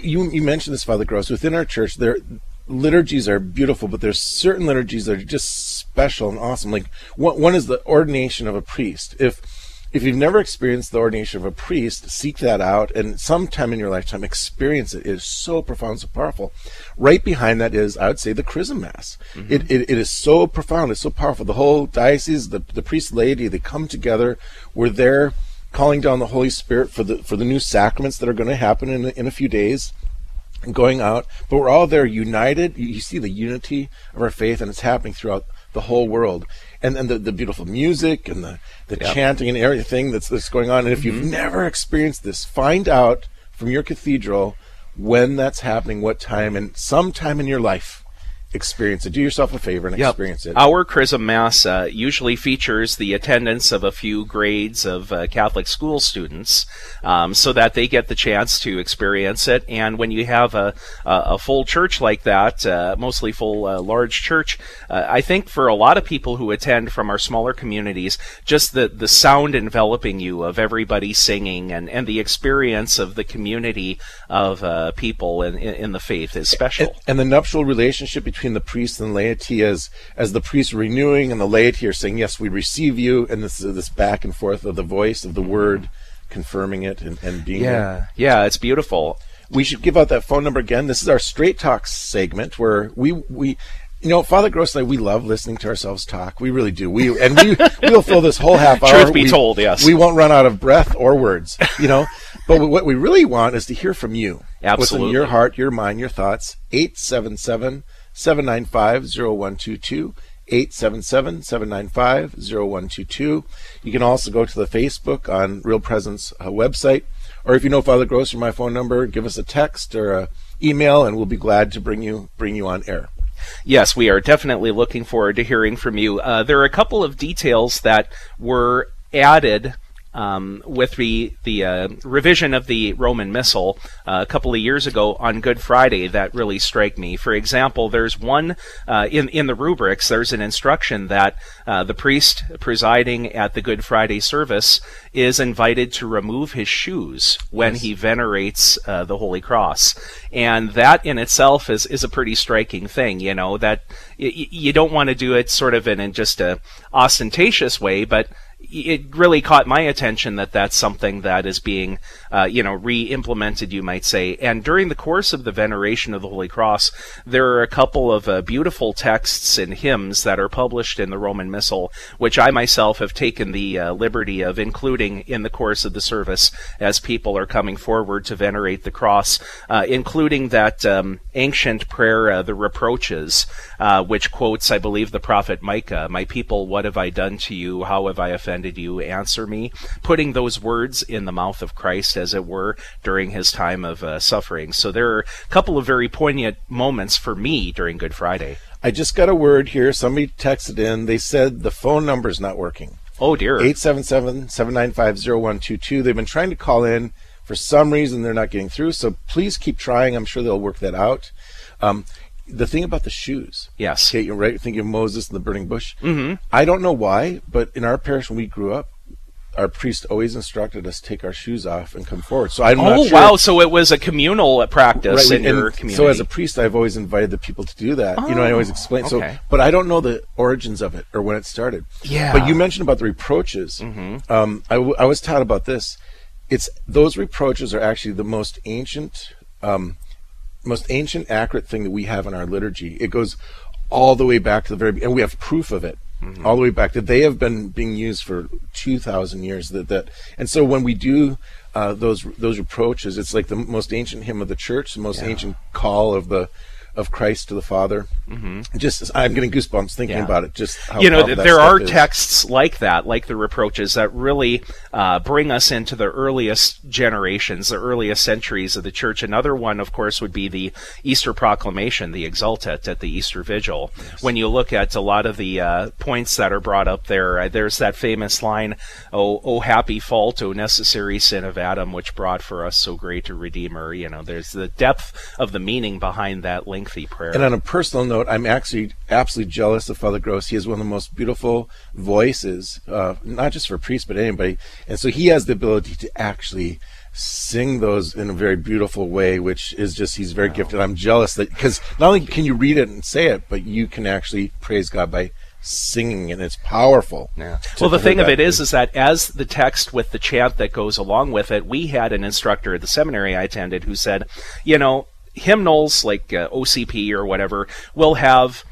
G: you, you mentioned this, Father Gross. Within our church, there liturgies are beautiful, but there's certain liturgies that are just special and awesome. Like one, one is the ordination of a priest. If if you've never experienced the ordination of a priest, seek that out and sometime in your lifetime experience it. It is so profound, so powerful. Right behind that is, I would say, the chrism mass.
F: Mm-hmm.
G: It, it, it is so profound, it's so powerful. The whole diocese, the, the priest laity, they come together. We're there calling down the Holy Spirit for the for the new sacraments that are going to happen in, in a few days and going out, but we're all there united. You, you see the unity of our faith, and it's happening throughout the whole world. And and the, the beautiful music and the, the
F: Yep.
G: chanting and everything that's that's going on. And if you've
F: Mhm.
G: never experienced this, find out from your cathedral when that's happening, what time, and sometime in your life, experience it. Do yourself a favor and
F: Yep.
G: experience it.
F: Our Chrism Mass uh, usually features the attendance of a few grades of uh, Catholic school students um, so that they get the chance to experience it. And when you have a, a, a full church like that, uh, mostly full uh, large church, uh, I think for a lot of people who attend from our smaller communities, just the, the sound enveloping you of everybody singing and, and the experience of the community of uh, people in, in, in the faith is special.
G: And, and the nuptial relationship between the priest and laity as as the priest renewing and the laity are saying, Yes, we receive you, and this is this back and forth of the voice of the word confirming it and, and being
F: Yeah,
G: there.
F: yeah, it's beautiful.
G: We should give out that phone number again. This is our straight talk segment where we we you know, Father Gross and I, we love listening to ourselves talk. We really do. We and we we'll fill this whole half hour.
F: Truth be
G: We-
F: told, yes.
G: we won't run out of breath or words. You know, but what we really want is to hear from you. What's in
F: Absolutely.
G: your heart, your mind, your thoughts. 877 795 0122. 877 795 0122. You can also go to the Facebook on Real Presence uh, website. Or if you know Father Gross or my phone number, give us a text or a email, and we'll be glad to bring you bring you on air.
F: Yes, we are definitely looking forward to hearing from you. Uh, there are a couple of details that were added um, with the the uh, revision of the Roman Missal uh, a couple of years ago on Good Friday that really strike me. For example, there's one uh, in in the rubrics. There's an instruction that uh, the priest presiding at the Good Friday service is invited to remove his shoes when
O: Yes.
F: he venerates uh, the Holy Cross, and that in itself is is a pretty striking thing. You know that y- y- you don't want to do it sort of in, in just a ostentatious way, but it really caught my attention that that's something that is being, uh, you know, re-implemented, you might say. And during the course of the veneration of the Holy Cross, there are a couple of uh, beautiful texts and hymns that are published in the Roman Missal, which I myself have taken the uh, liberty of including in the course of the service as people are coming forward to venerate the cross, uh, including that um, ancient prayer, uh, the reproaches, uh, which quotes, I believe, the prophet Micah, "My people, what have I done to you? How have I offended you? Answer me." Putting those words in the mouth of Christ, as it were, during his time of uh, suffering. So there are a couple of very poignant moments for me during Good Friday.
G: I just got a word here. Somebody texted in. They said the phone number's not working.
F: Oh dear.
G: 877-795-0122. They've been trying to call in. For some reason, they're not getting through. So please keep trying. I'm sure they'll work that out. Um, the thing about the shoes.
F: Yes.
G: Okay, you're right. Thinking of Moses and the burning bush.
F: Mhm.
G: I don't know why, but in our parish when we grew up, our priest always instructed us to take our shoes off and come forward. So I'm
F: oh
G: sure.
F: wow! So it was a communal practice
G: Right,
F: in
G: and
F: your community.
G: So as a priest, I've always invited the people to do that. you know, I always
F: Oh,
G: explain. So, but I don't know the origins of it or when it started.
F: Yeah.
G: But you mentioned about the reproaches.
F: Mhm.
G: Um, I, w- I was taught about this. It's those reproaches are actually the most ancient, um, most ancient, accurate thing that we have in our liturgy. It goes all the way back to the very, and we have proof of it.
F: Mm-hmm.
G: All the way back that they have been being used for two thousand years. That that, and so when we do uh, those those reproaches, it's like the most ancient hymn of the church, the most
F: Yeah.
G: ancient call of the of Christ to the Father.
F: Mhm.
G: Just I'm getting goosebumps thinking
F: Yeah.
G: about it. Just how
F: you know, th- there are
G: is.
F: texts like that, like the reproaches, that really uh, bring us into the earliest generations, the earliest centuries of the church. Another one, of course, would be the Easter proclamation, the Exultet at the Easter Vigil. When you look at a lot of the uh, points that are brought up there, uh, there's that famous line, "Oh, oh, happy fault, oh, necessary sin of Adam, which brought for us so great a Redeemer." You know, there's the depth of the meaning behind that lengthy prayer.
G: And on a personal note, I'm actually absolutely jealous of Father Gross. He has one of the most beautiful voices, uh, not just for priests, but anybody. And so he has the ability to actually sing those in a very beautiful way, which is just, he's very gifted. I'm jealous that, because not only can you read it and say it, but you can actually praise God by singing and it's powerful.
F: Yeah. Well, the thing of it is, is that as the text with the chant that goes along with it, we had an instructor at the seminary I attended who said, you know, hymnals like uh, OCP or whatever will have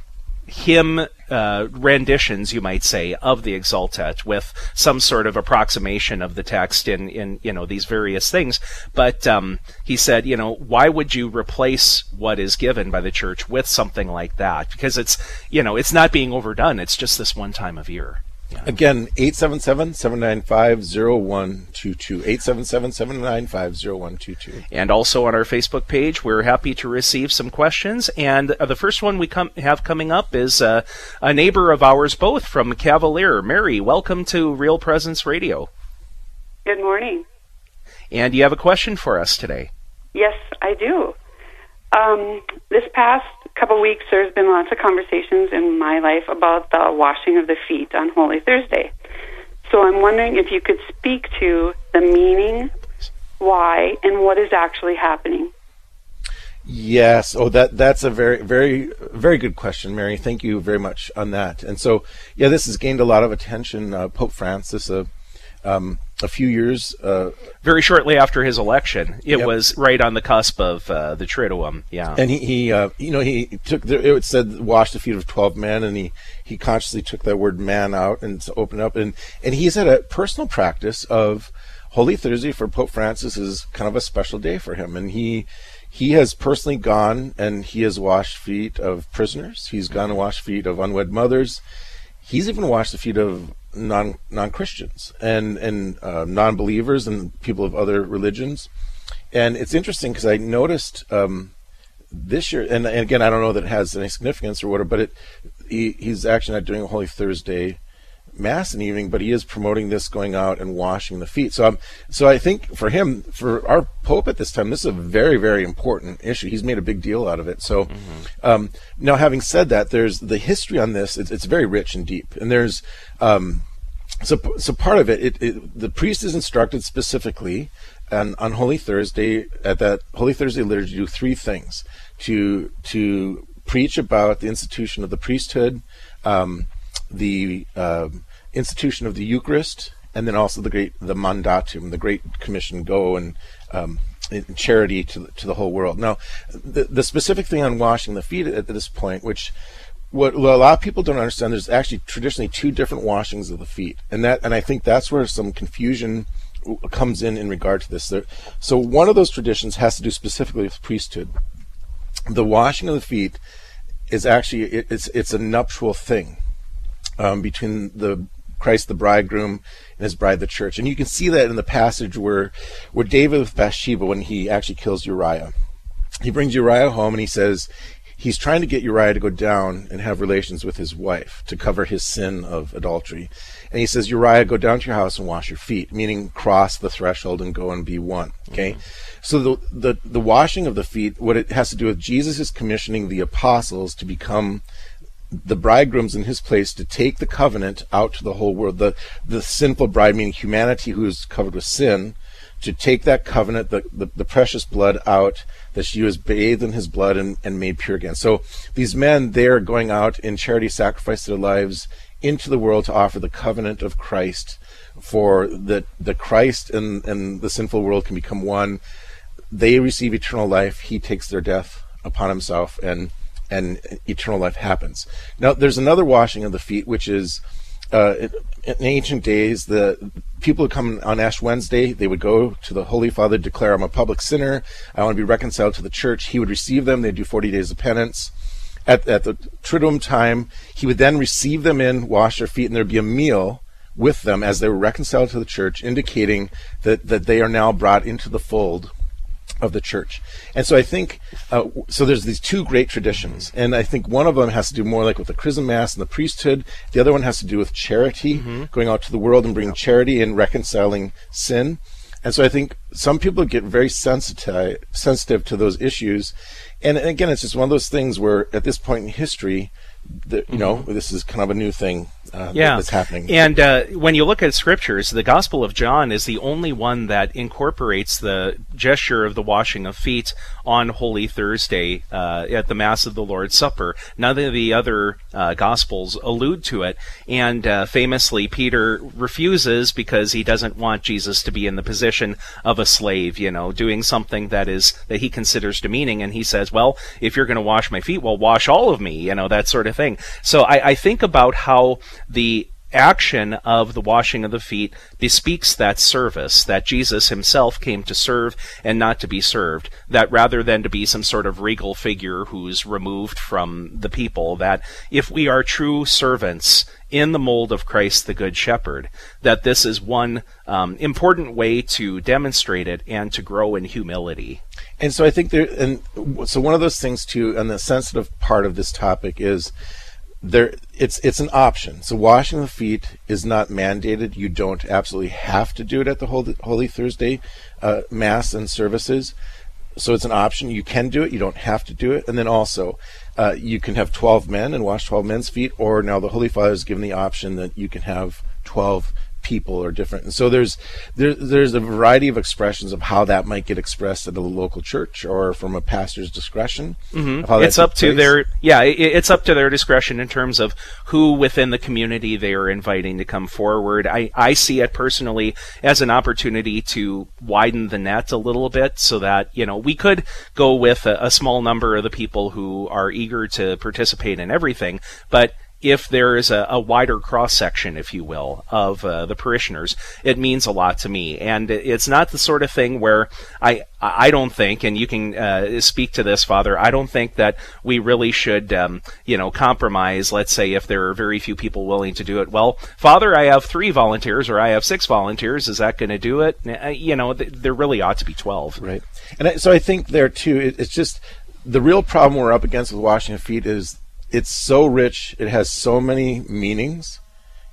F: hymn uh, renditions, you might say, of the Exultet with some sort of approximation of the text in, in you know these various things. But um, he said, you know, why would you replace what is given by the church with something like that? Because it's you know it's not being overdone. It's just this one time of year.
G: Again, 877-795-0122. 877-795-0122.
F: And also on our Facebook page, we're happy to receive some questions. And uh, the first one we com- have coming up is uh, a neighbor of ours both from Cavalier. Mary, welcome to Real Presence Radio.
O: Good morning.
F: And you have a question for us today.
O: Yes, I do. Um, this past couple weeks, there's been lots of conversations in my life about the washing of the feet on Holy Thursday. So I'm wondering if you could speak to the meaning, why, and what is actually happening.
G: Yes. Oh, that that's a very very very good question, Mary. Thank you very much on that. And so, yeah, this has gained a lot of attention. Uh, Pope Francis, uh, um, a few years. Uh,
F: Very shortly after his election, it yep. was right on the cusp of uh, the Triduum. Yeah,
G: and he, he uh, you know, he took the, it said wash the feet of twelve men, and he he consciously took that word man out and opened up, and and he's had a personal practice of Holy Thursday for Pope Francis is kind of a special day for him, and he he has personally gone and he has washed feet of prisoners. He's gone and washed feet of unwed mothers. He's even washed the feet of non non Christians and and uh, non believers and people of other religions. And it's interesting because I noticed um, this year, and, and, again, I don't know that it has any significance or whatever, but it he, he's actually not doing Holy Thursday mass in the evening, but he is promoting this going out and washing the feet. So, um, so I think for him, for our Pope at this time, this is a very, very important issue. He's made a big deal out of it. So, mm-hmm. um, now having said that, there's the history on this. It's, it's very rich and deep, and there's um, so so part of it, it, it, the priest is instructed specifically on, on Holy Thursday at that Holy Thursday liturgy to do three things: to to preach about the institution of the priesthood, um, the uh, institution of the Eucharist, and then also the great the mandatum, the Great Commission, go and um, charity to to the whole world. Now, the the specific thing on washing the feet at this point, which what a lot of people don't understand there's actually traditionally two different washings of the feet. And that and i think that's where some confusion comes in in regard to this. So one of those traditions has to do specifically with priesthood. The washing of the feet is actually it's it's a nuptial thing um, between the Christ the bridegroom and his bride the church and you can see that in the passage where where David with Bathsheba when he actually kills Uriah he brings Uriah home and he says he's trying to get Uriah to go down and have relations with his wife to cover his sin of adultery. And he says, Uriah, go down to your house and wash your feet, meaning cross the threshold and go and be one. Okay? Mm-hmm. So the, the, the washing of the feet, what it has to do with Jesus is commissioning the apostles to become the bridegrooms in his place to take the covenant out to the whole world. The, the sinful bride, meaning humanity who is covered with sin, to take that covenant, the, the, the, precious blood out, that she was bathed in his blood and, and made pure again. So these men, they're going out in charity, sacrifice their lives into the world to offer the covenant of Christ for that the Christ and, and the sinful world can become one. They receive eternal life. He takes their death upon himself and and eternal life happens. Now there's another washing of the feet, which is uh, in ancient days, the people who come on Ash Wednesday, they would go to the Holy Father, declare, I'm a public sinner. I want to be reconciled to the church. He would receive them. They'd do 40 days of penance. At, at the Triduum time, he would then receive them in, wash their feet, and there'd be a meal with them as they were reconciled to the church, indicating that, that they are now brought into the fold of the church. And so I think, uh, so there's these two great traditions. And I think one of them has to do more like with the chrism mass and the priesthood. The other one has to do with charity, mm-hmm. going out to the world and bringing charity and reconciling sin. And so I think some people get very sensitive sensitive to those issues, and again, it's just one of those things where at this point in history, that you know, this is kind of a new thing uh,
F: yeah.
G: that's happening.
F: And uh, when you look at scriptures, the Gospel of John is the only one that incorporates the gesture of the washing of feet on Holy Thursday uh, at the Mass of the Lord's Supper. None of the other uh, Gospels allude to it. And uh, famously, Peter refuses because he doesn't want Jesus to be in the position of a slave, you know, doing something that is that he considers demeaning. And he says, "Well, if you're going to wash my feet, well, wash all of me," you know, that sort of thing. So I, I think about how the action of the washing of the feet bespeaks that service, that Jesus himself came to serve and not to be served, that rather than to be some sort of regal figure who's removed from the people, that if we are true servants in the mold of Christ the Good Shepherd, that this is one um, important way to demonstrate it and to grow in humility.
G: And so I think there, and so one of those things too, and the sensitive part of this topic is there it's it's an option. So washing the feet is not mandated. You don't absolutely have to do it at the Holy, Holy Thursday uh, mass and services. So it's an option. You can do it. You don't have to do it. And then also, uh, you can have 12 men and wash 12 men's feet, or now the Holy Father has given the option that you can have 12 people are different. And so there's there, there's a variety of expressions of how that might get expressed at a local church or from a pastor's discretion.
F: Mm-hmm. It's up to their yeah, it, it's up to their discretion in terms of who within the community they are inviting to come forward. I I see it personally as an opportunity to widen the net a little bit so that you know we could go with a, a small number of the people who are eager to participate in everything, but if there is a, a wider cross section, if you will, of uh, the parishioners, it means a lot to me. And it's not the sort of thing where I I don't think, and you can uh, speak to this, Father. I don't think that we really should, um, you know, compromise. Let's say if there are very few people willing to do it. Well, Father, I have three volunteers, or I have six volunteers. Is that going to do it? Uh, you know, th- there really ought to be twelve.
G: Right. And I, so I think there too. It, it's just the real problem we're up against with washing feet is it's so rich. It has so many meanings.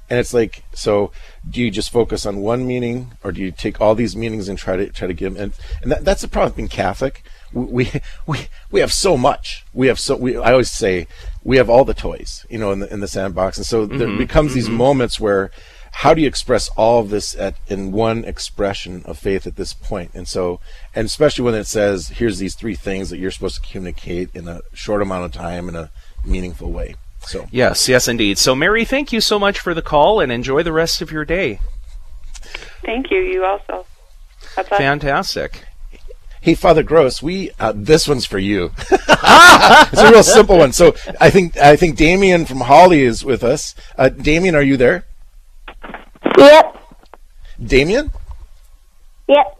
G: And it's like, so do you just focus on one meaning, or do you take all these meanings and try to try to give them? And, and that, that's the problem being Catholic. We, we we have so much. We have so. We I always say we have all the toys, you know, in the in the sandbox, and so mm-hmm, there becomes mm-hmm. these moments where how do you express all of this at in one expression of faith at this point? point and so and especially when it says here's these three things that you're supposed to communicate in a short amount of time in a meaningful way. So
F: yes, yes, indeed. So Mary, thank you so much for the call, and enjoy the rest of your day.
O: Thank you. You also.
F: Bye-bye. Fantastic.
G: Hey, Father Gross, we uh, this one's for you. it's a real simple one. So I think I think Damien from Hawley is with us. Uh, Damien, are you there?
P: Yep.
G: Damien?
P: Yep.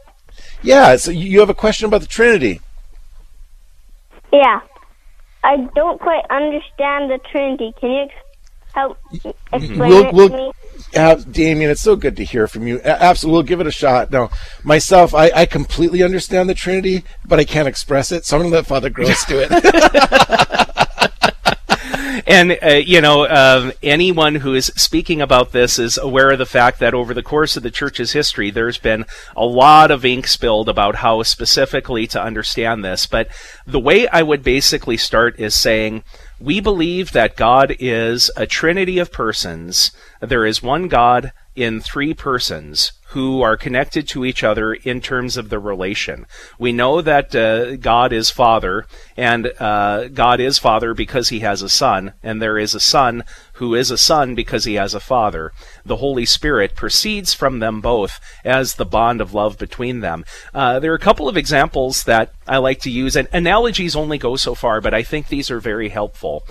G: Yeah. So you have a question about the Trinity?
P: Yeah. I don't quite understand the Trinity. Can you help explain we'll, it
G: we'll,
P: to me?
G: Uh, Damien, it's so good to hear from you. Absolutely, we'll give it a shot. Now, myself, I, I completely understand the Trinity, but I can't express it, so I'm going to let Father Gross do it.
F: and uh, you know, um, anyone who is speaking about this is aware of the fact that over the course of the church's history, there's been a lot of ink spilled about how specifically to understand this. But the way I would basically start is saying. We believe that God is a trinity of persons. There is one God in three persons who are connected to each other in terms of the relation. We know that uh, God is Father, and uh, God is Father because he has a Son, and there is a Son who is a Son because he has a Father. The Holy Spirit proceeds from them both as the bond of love between them. Uh, there are a couple of examples that I like to use, and analogies only go so far, but I think these are very helpful.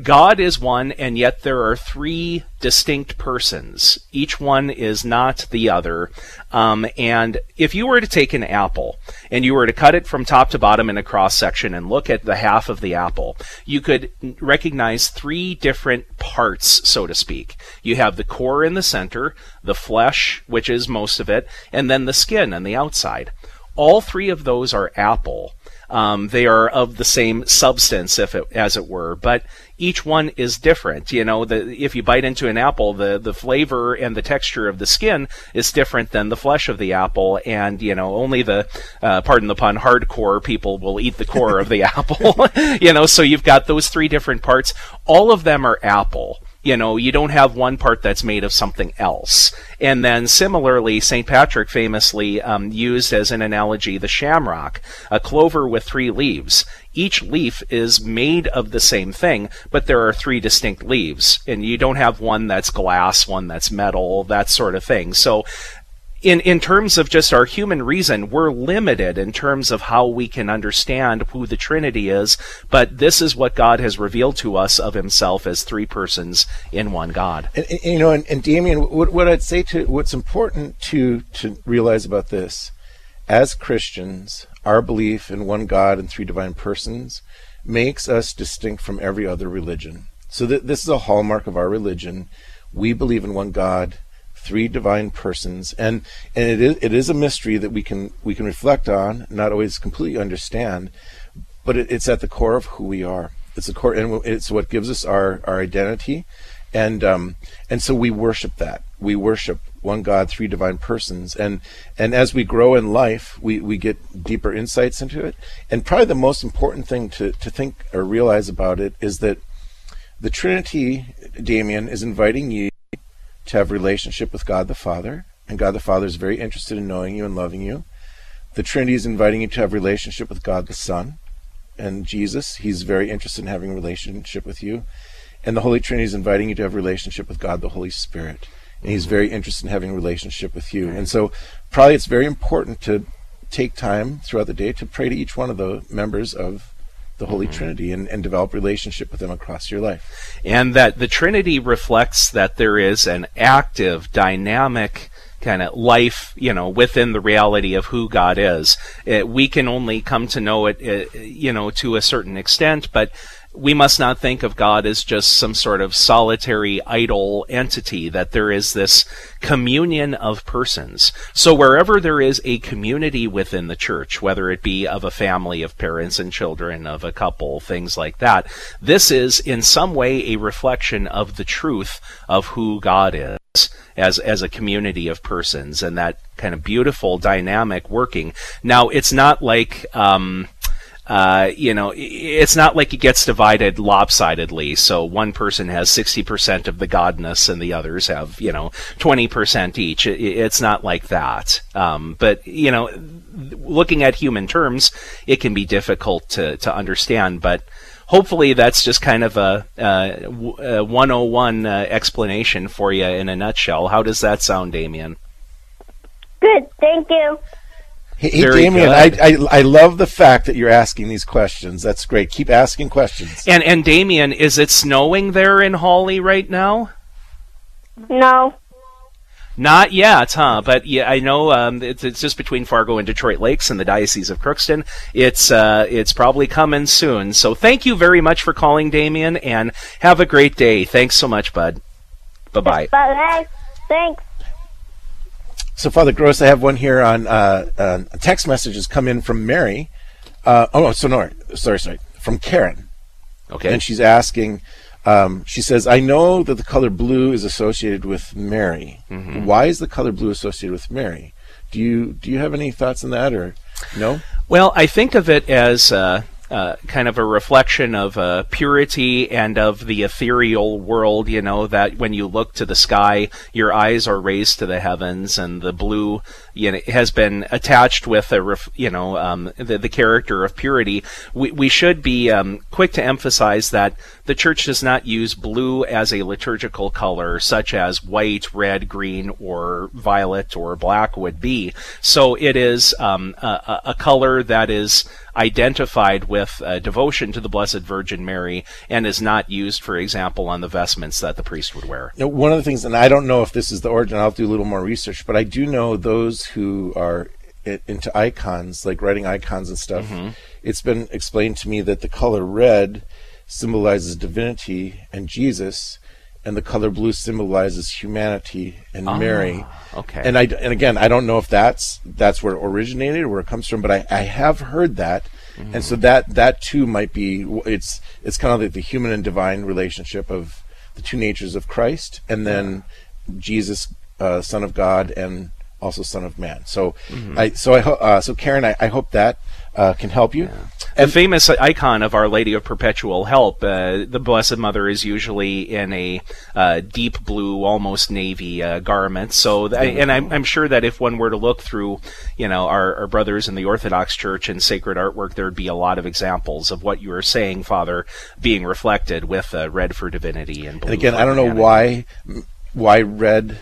F: God is one, and yet there are three distinct persons. Each one is not the other. Um, and if you were to take an apple and you were to cut it from top to bottom in a cross section and look at the half of the apple, you could recognize three different parts, so to speak. You have the core in the center, the flesh, which is most of it, and then the skin on the outside. All three of those are apple Um, they are of the same substance, if it, as it were, but each one is different. You know, the, if you bite into an apple, the, the flavor and the texture of the skin is different than the flesh of the apple. And, you know, only the, uh, pardon the pun, hardcore people will eat the core of the apple. you know, so you've got those three different parts. All of them are apple you know, you don't have one part that's made of something else. And then similarly, St. Patrick famously um, used as an analogy the shamrock, a clover with three leaves. Each leaf is made of the same thing, but there are three distinct leaves. And you don't have one that's glass, one that's metal, that sort of thing. So in in terms of just our human reason, we're limited in terms of how we can understand who the Trinity is. But this is what God has revealed to us of Himself as three persons in one God.
G: And, and you know, and, and Damien, what, what I'd say to what's important to to realize about this, as Christians, our belief in one God and three divine persons makes us distinct from every other religion. So th- this is a hallmark of our religion. We believe in one God three divine persons, and and it is it is a mystery that we can we can reflect on, not always completely understand, but it, it's at the core of who we are. It's the core, and it's what gives us our our identity, and um and so we worship that. We worship one God, three divine persons, and and as we grow in life, we we get deeper insights into it. And probably the most important thing to to think or realize about it is that the Trinity, Damien, is inviting you to have relationship with God the Father, and God the Father is very interested in knowing you and loving you. The Trinity is inviting you to have relationship with God the Son and Jesus. He's very interested in having relationship with you. And the Holy Trinity is inviting you to have relationship with God the Holy Spirit. And he's very interested in having relationship with you. And so probably it's very important to take time throughout the day to pray to each one of the members of the Holy mm-hmm. Trinity and, and develop relationship with them across your life.
F: And that the Trinity reflects that there is an active, dynamic kind of life, you know, within the reality of who God is. It, we can only come to know it, it, uh, you know, to a certain extent, but we must not think of God as just some sort of solitary idle entity, that there is this communion of persons. So wherever there is a community within the church, whether it be of a family of parents and children, of a couple, things like that, this is in some way a reflection of the truth of who God is as as a community of persons and that kind of beautiful dynamic working. Now it's not like um, uh, you know, it's not like it gets divided lopsidedly. So one person has 60% of the godness and the others have, you know, 20% each. it's not like that. Um, but, you know, looking at human terms, it can be difficult to, to understand. But hopefully that's just kind of a, a 101 uh, explanation for you in a nutshell. How does that sound, Damien?
P: Good, thank you.
G: Hey, hey Damien, I, I, I love the fact that you're asking these questions. That's great. Keep asking questions.
F: And and Damien, is it snowing there in Hawley right now?
P: No.
F: Not yet, huh? But yeah, I know um, it's, it's, just between Fargo and Detroit Lakes and the Diocese of Crookston. It's uh, it's probably coming soon. So thank you very much for calling, Damien, and have a great day. Thanks so much, bud. Bye bye.
P: Bye. Thanks.
G: So, Father Gross, I have one here on uh, uh, text messages come in from Mary. Uh, oh, so no, sorry, sorry, from Karen.
F: Okay.
G: And she's asking, um, she says, I know that the color blue is associated with Mary. Mm-hmm. Why is the color blue associated with Mary? Do you do you have any thoughts on that, or no?
F: Well, I think of it as uh, uh, kind of a reflection of uh, purity and of the ethereal world. You know that when you look to the sky, your eyes are raised to the heavens, and the blue, you know, has been attached with a, ref, you know, um, the, the character of purity. We we should be um, quick to emphasize that the church does not use blue as a liturgical color, such as white, red, green, or violet or black would be. So it is um, a, a color that is identified with uh, devotion to the Blessed Virgin Mary and is not used, for example, on the vestments that the priest would wear.
G: You know, one of the things, and I don't know if this is the origin, I'll do a little more research, but I do know those who are into icons, like writing icons and stuff. Mm-hmm. It's been explained to me that the color red symbolizes divinity and Jesus, and the color blue symbolizes humanity and oh, Mary.
F: Okay.
G: And I and again, I don't know if that's that's where it originated or where it comes from, but I, I have heard that, and so that that too might be it's it's kind of like the human and divine relationship of the two natures of Christ, and then Jesus, uh, Son of God, and also Son of Man. So,
F: Mhm.
G: I so I ho- uh, so Karen, I, I hope that uh, can help you.
F: The famous icon of Our Lady of Perpetual Help, uh, the Blessed Mother is usually in a uh, deep blue, almost navy uh, garment. So, th- and I'm, I'm sure that if one were to look through, you know, our, our brothers in the Orthodox Church and sacred artwork, there'd be a lot of examples of what you were saying, Father, being reflected with uh, red for divinity and blue.
G: And again, I don't know
F: humanity.
G: why why red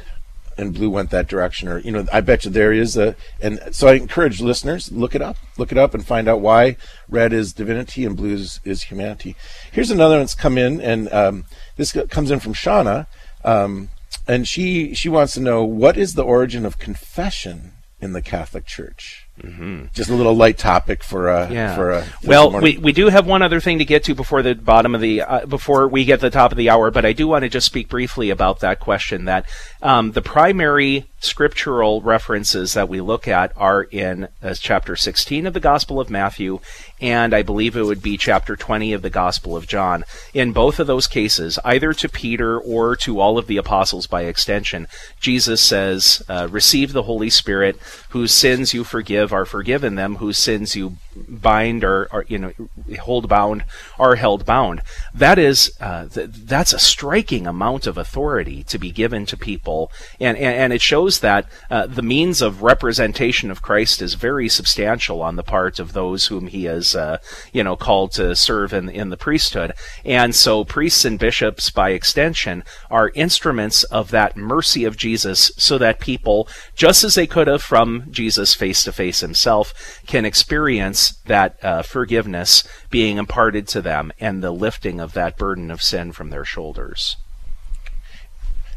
G: and blue went that direction, or you know, I bet you there is a. And so I encourage listeners look it up, look it up, and find out why red is divinity and blue is, is humanity. Here's another one that's come in, and um, this comes in from Shauna, um, and she she wants to know what is the origin of confession in the Catholic Church.
F: Mm-hmm.
G: Just a little light topic for a
F: Yeah.
G: for a
F: well,
G: morning.
F: we, we do have one other thing to get to before the bottom of the uh, before we get to the top of the hour, but I do want to just speak briefly about that question. That um, the primary scriptural references that we look at are in uh, chapter 16 of the Gospel of Matthew, and I believe it would be chapter 20 of the Gospel of John. In both of those cases, either to Peter or to all of the apostles by extension, Jesus says, uh, "Receive the Holy Spirit, whose sins you forgive are forgiven them, whose sins you bind or, or you know hold bound are held bound." That is uh, th- that's a striking amount of authority to be given to people, and and, and it shows that uh, the means of representation of Christ is very substantial on the part of those whom He has uh, you know called to serve in in the priesthood, and so priests and bishops by extension are instruments of that mercy of Jesus, so that people, just as they could have from Jesus face to face Himself, can experience that uh, forgiveness being imparted to them and the lifting of that burden of sin from their shoulders.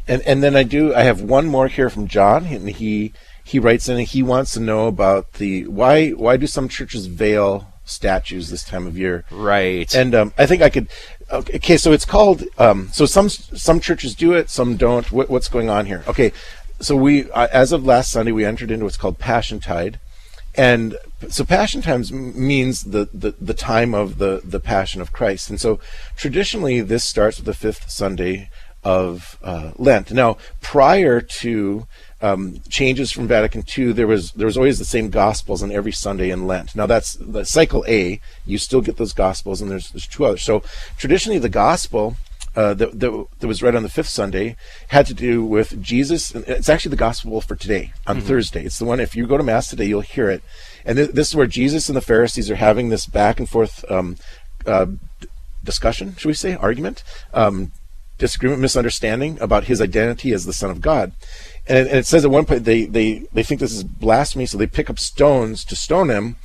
G: And and then I do I have one more here from John and he he writes in and he wants to know about the why why do some churches veil statues this time of year?
F: Right.
G: And um, I think I could okay, okay so it's called um, so some some churches do it some don't what, what's going on here? Okay. So we uh, as of last Sunday we entered into what's called Passion Tide. And so Passion Tide means the, the, the time of the, the Passion of Christ. And so traditionally this starts with the fifth Sunday of uh, Lent. Now, prior to um, changes from Vatican II, there was there was always the same Gospels on every Sunday in Lent. Now that's the cycle A. You still get those Gospels, and there's there's two others. So traditionally, the Gospel uh, that, that, that was read on the fifth Sunday had to do with Jesus. It's actually the gospel for today on
F: Mhm.
G: Thursday. It's the one, if you go to Mass today, you'll hear it. And th- this is where Jesus and the Pharisees are having this back and forth um, uh, discussion, should we say, argument, um, disagreement, misunderstanding about his identity as the Son of God. And, and it says at one point they, they, they think this is blasphemy, so they pick up stones to stone him.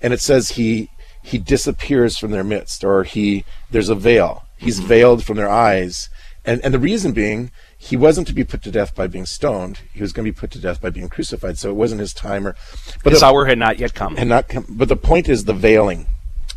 G: And it says he he disappears from their midst, or he there's a veil. He's veiled from their eyes. And and the reason being he wasn't to be put to death by being stoned. He was going to be put to death by being crucified. So it wasn't his time or but
F: His
G: the-
F: hour had not yet come.
G: had not come. But the point is the veiling.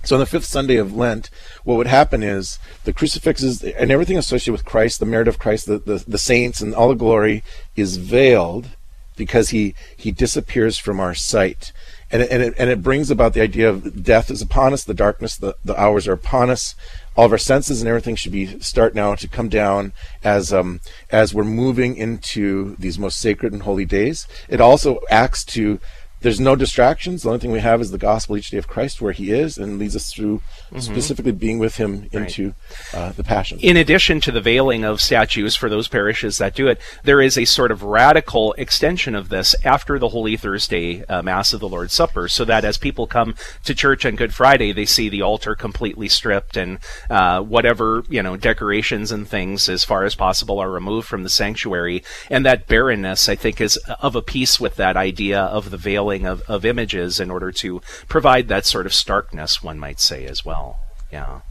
G: So on the fifth Sunday of Lent, what would happen is the crucifixes and everything associated with Christ, the merit of Christ, the, the, the saints and all the glory is veiled because he, he disappears from our sight. And it, and, it, and it brings about the idea of death is upon us, the darkness, the, the hours are upon us. All of our senses and everything should be start now to come down as um, as we're moving into these most sacred and holy days. It also acts to there's no distractions. The only thing we have is the gospel each day of Christ, where He is, and leads us through
F: Mhm.
G: specifically being with Him into uh, the Passion.
F: In addition to the veiling of statues for those parishes that do it, there is a sort of radical extension of this after the Holy Thursday uh, Mass of the Lord's Supper, so that as people come to church on Good Friday, they see the altar completely stripped and uh, whatever you know decorations and things, as far as possible, are removed from the sanctuary. And that barrenness, I think, is of a piece with that idea of the veiling of, of images in order to provide that sort of starkness, one might say, as well. Yeah.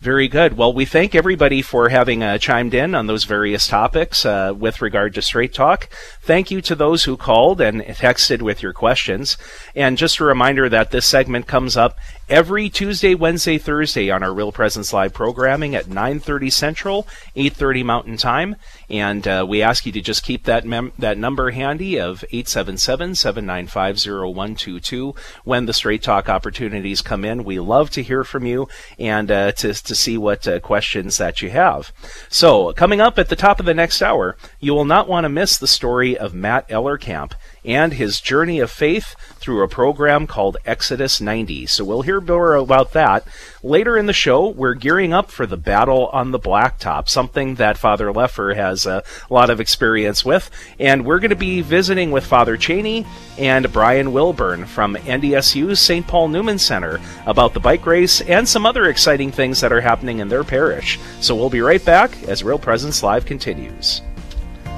F: Very good. Well, we thank everybody for having uh, chimed in on those various topics uh, with regard to Straight Talk. Thank you to those who called and texted with your questions. And just a reminder that this segment comes up every Tuesday, Wednesday, Thursday on our Real Presence Live programming at 9:30 Central, 8:30 Mountain Time. And uh, we ask you to just keep that mem- that number handy of 877-795-0122 when the Straight Talk opportunities come in. We love to hear from you and uh, to to see what uh, questions that you have. So, coming up at the top of the next hour, you will not want to miss the story of Matt Ellerkamp and his journey of faith through a program called Exodus 90. So we'll hear more about that. Later in the show, we're gearing up for the battle on the blacktop, something that Father Leffer has a lot of experience with. And we're going to be visiting with Father Cheney and Brian Wilburn from NDSU's St. Paul Newman Center about the bike race and some other exciting things that are happening in their parish. So we'll be right back as Real Presence Live continues.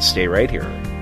F: Stay right here.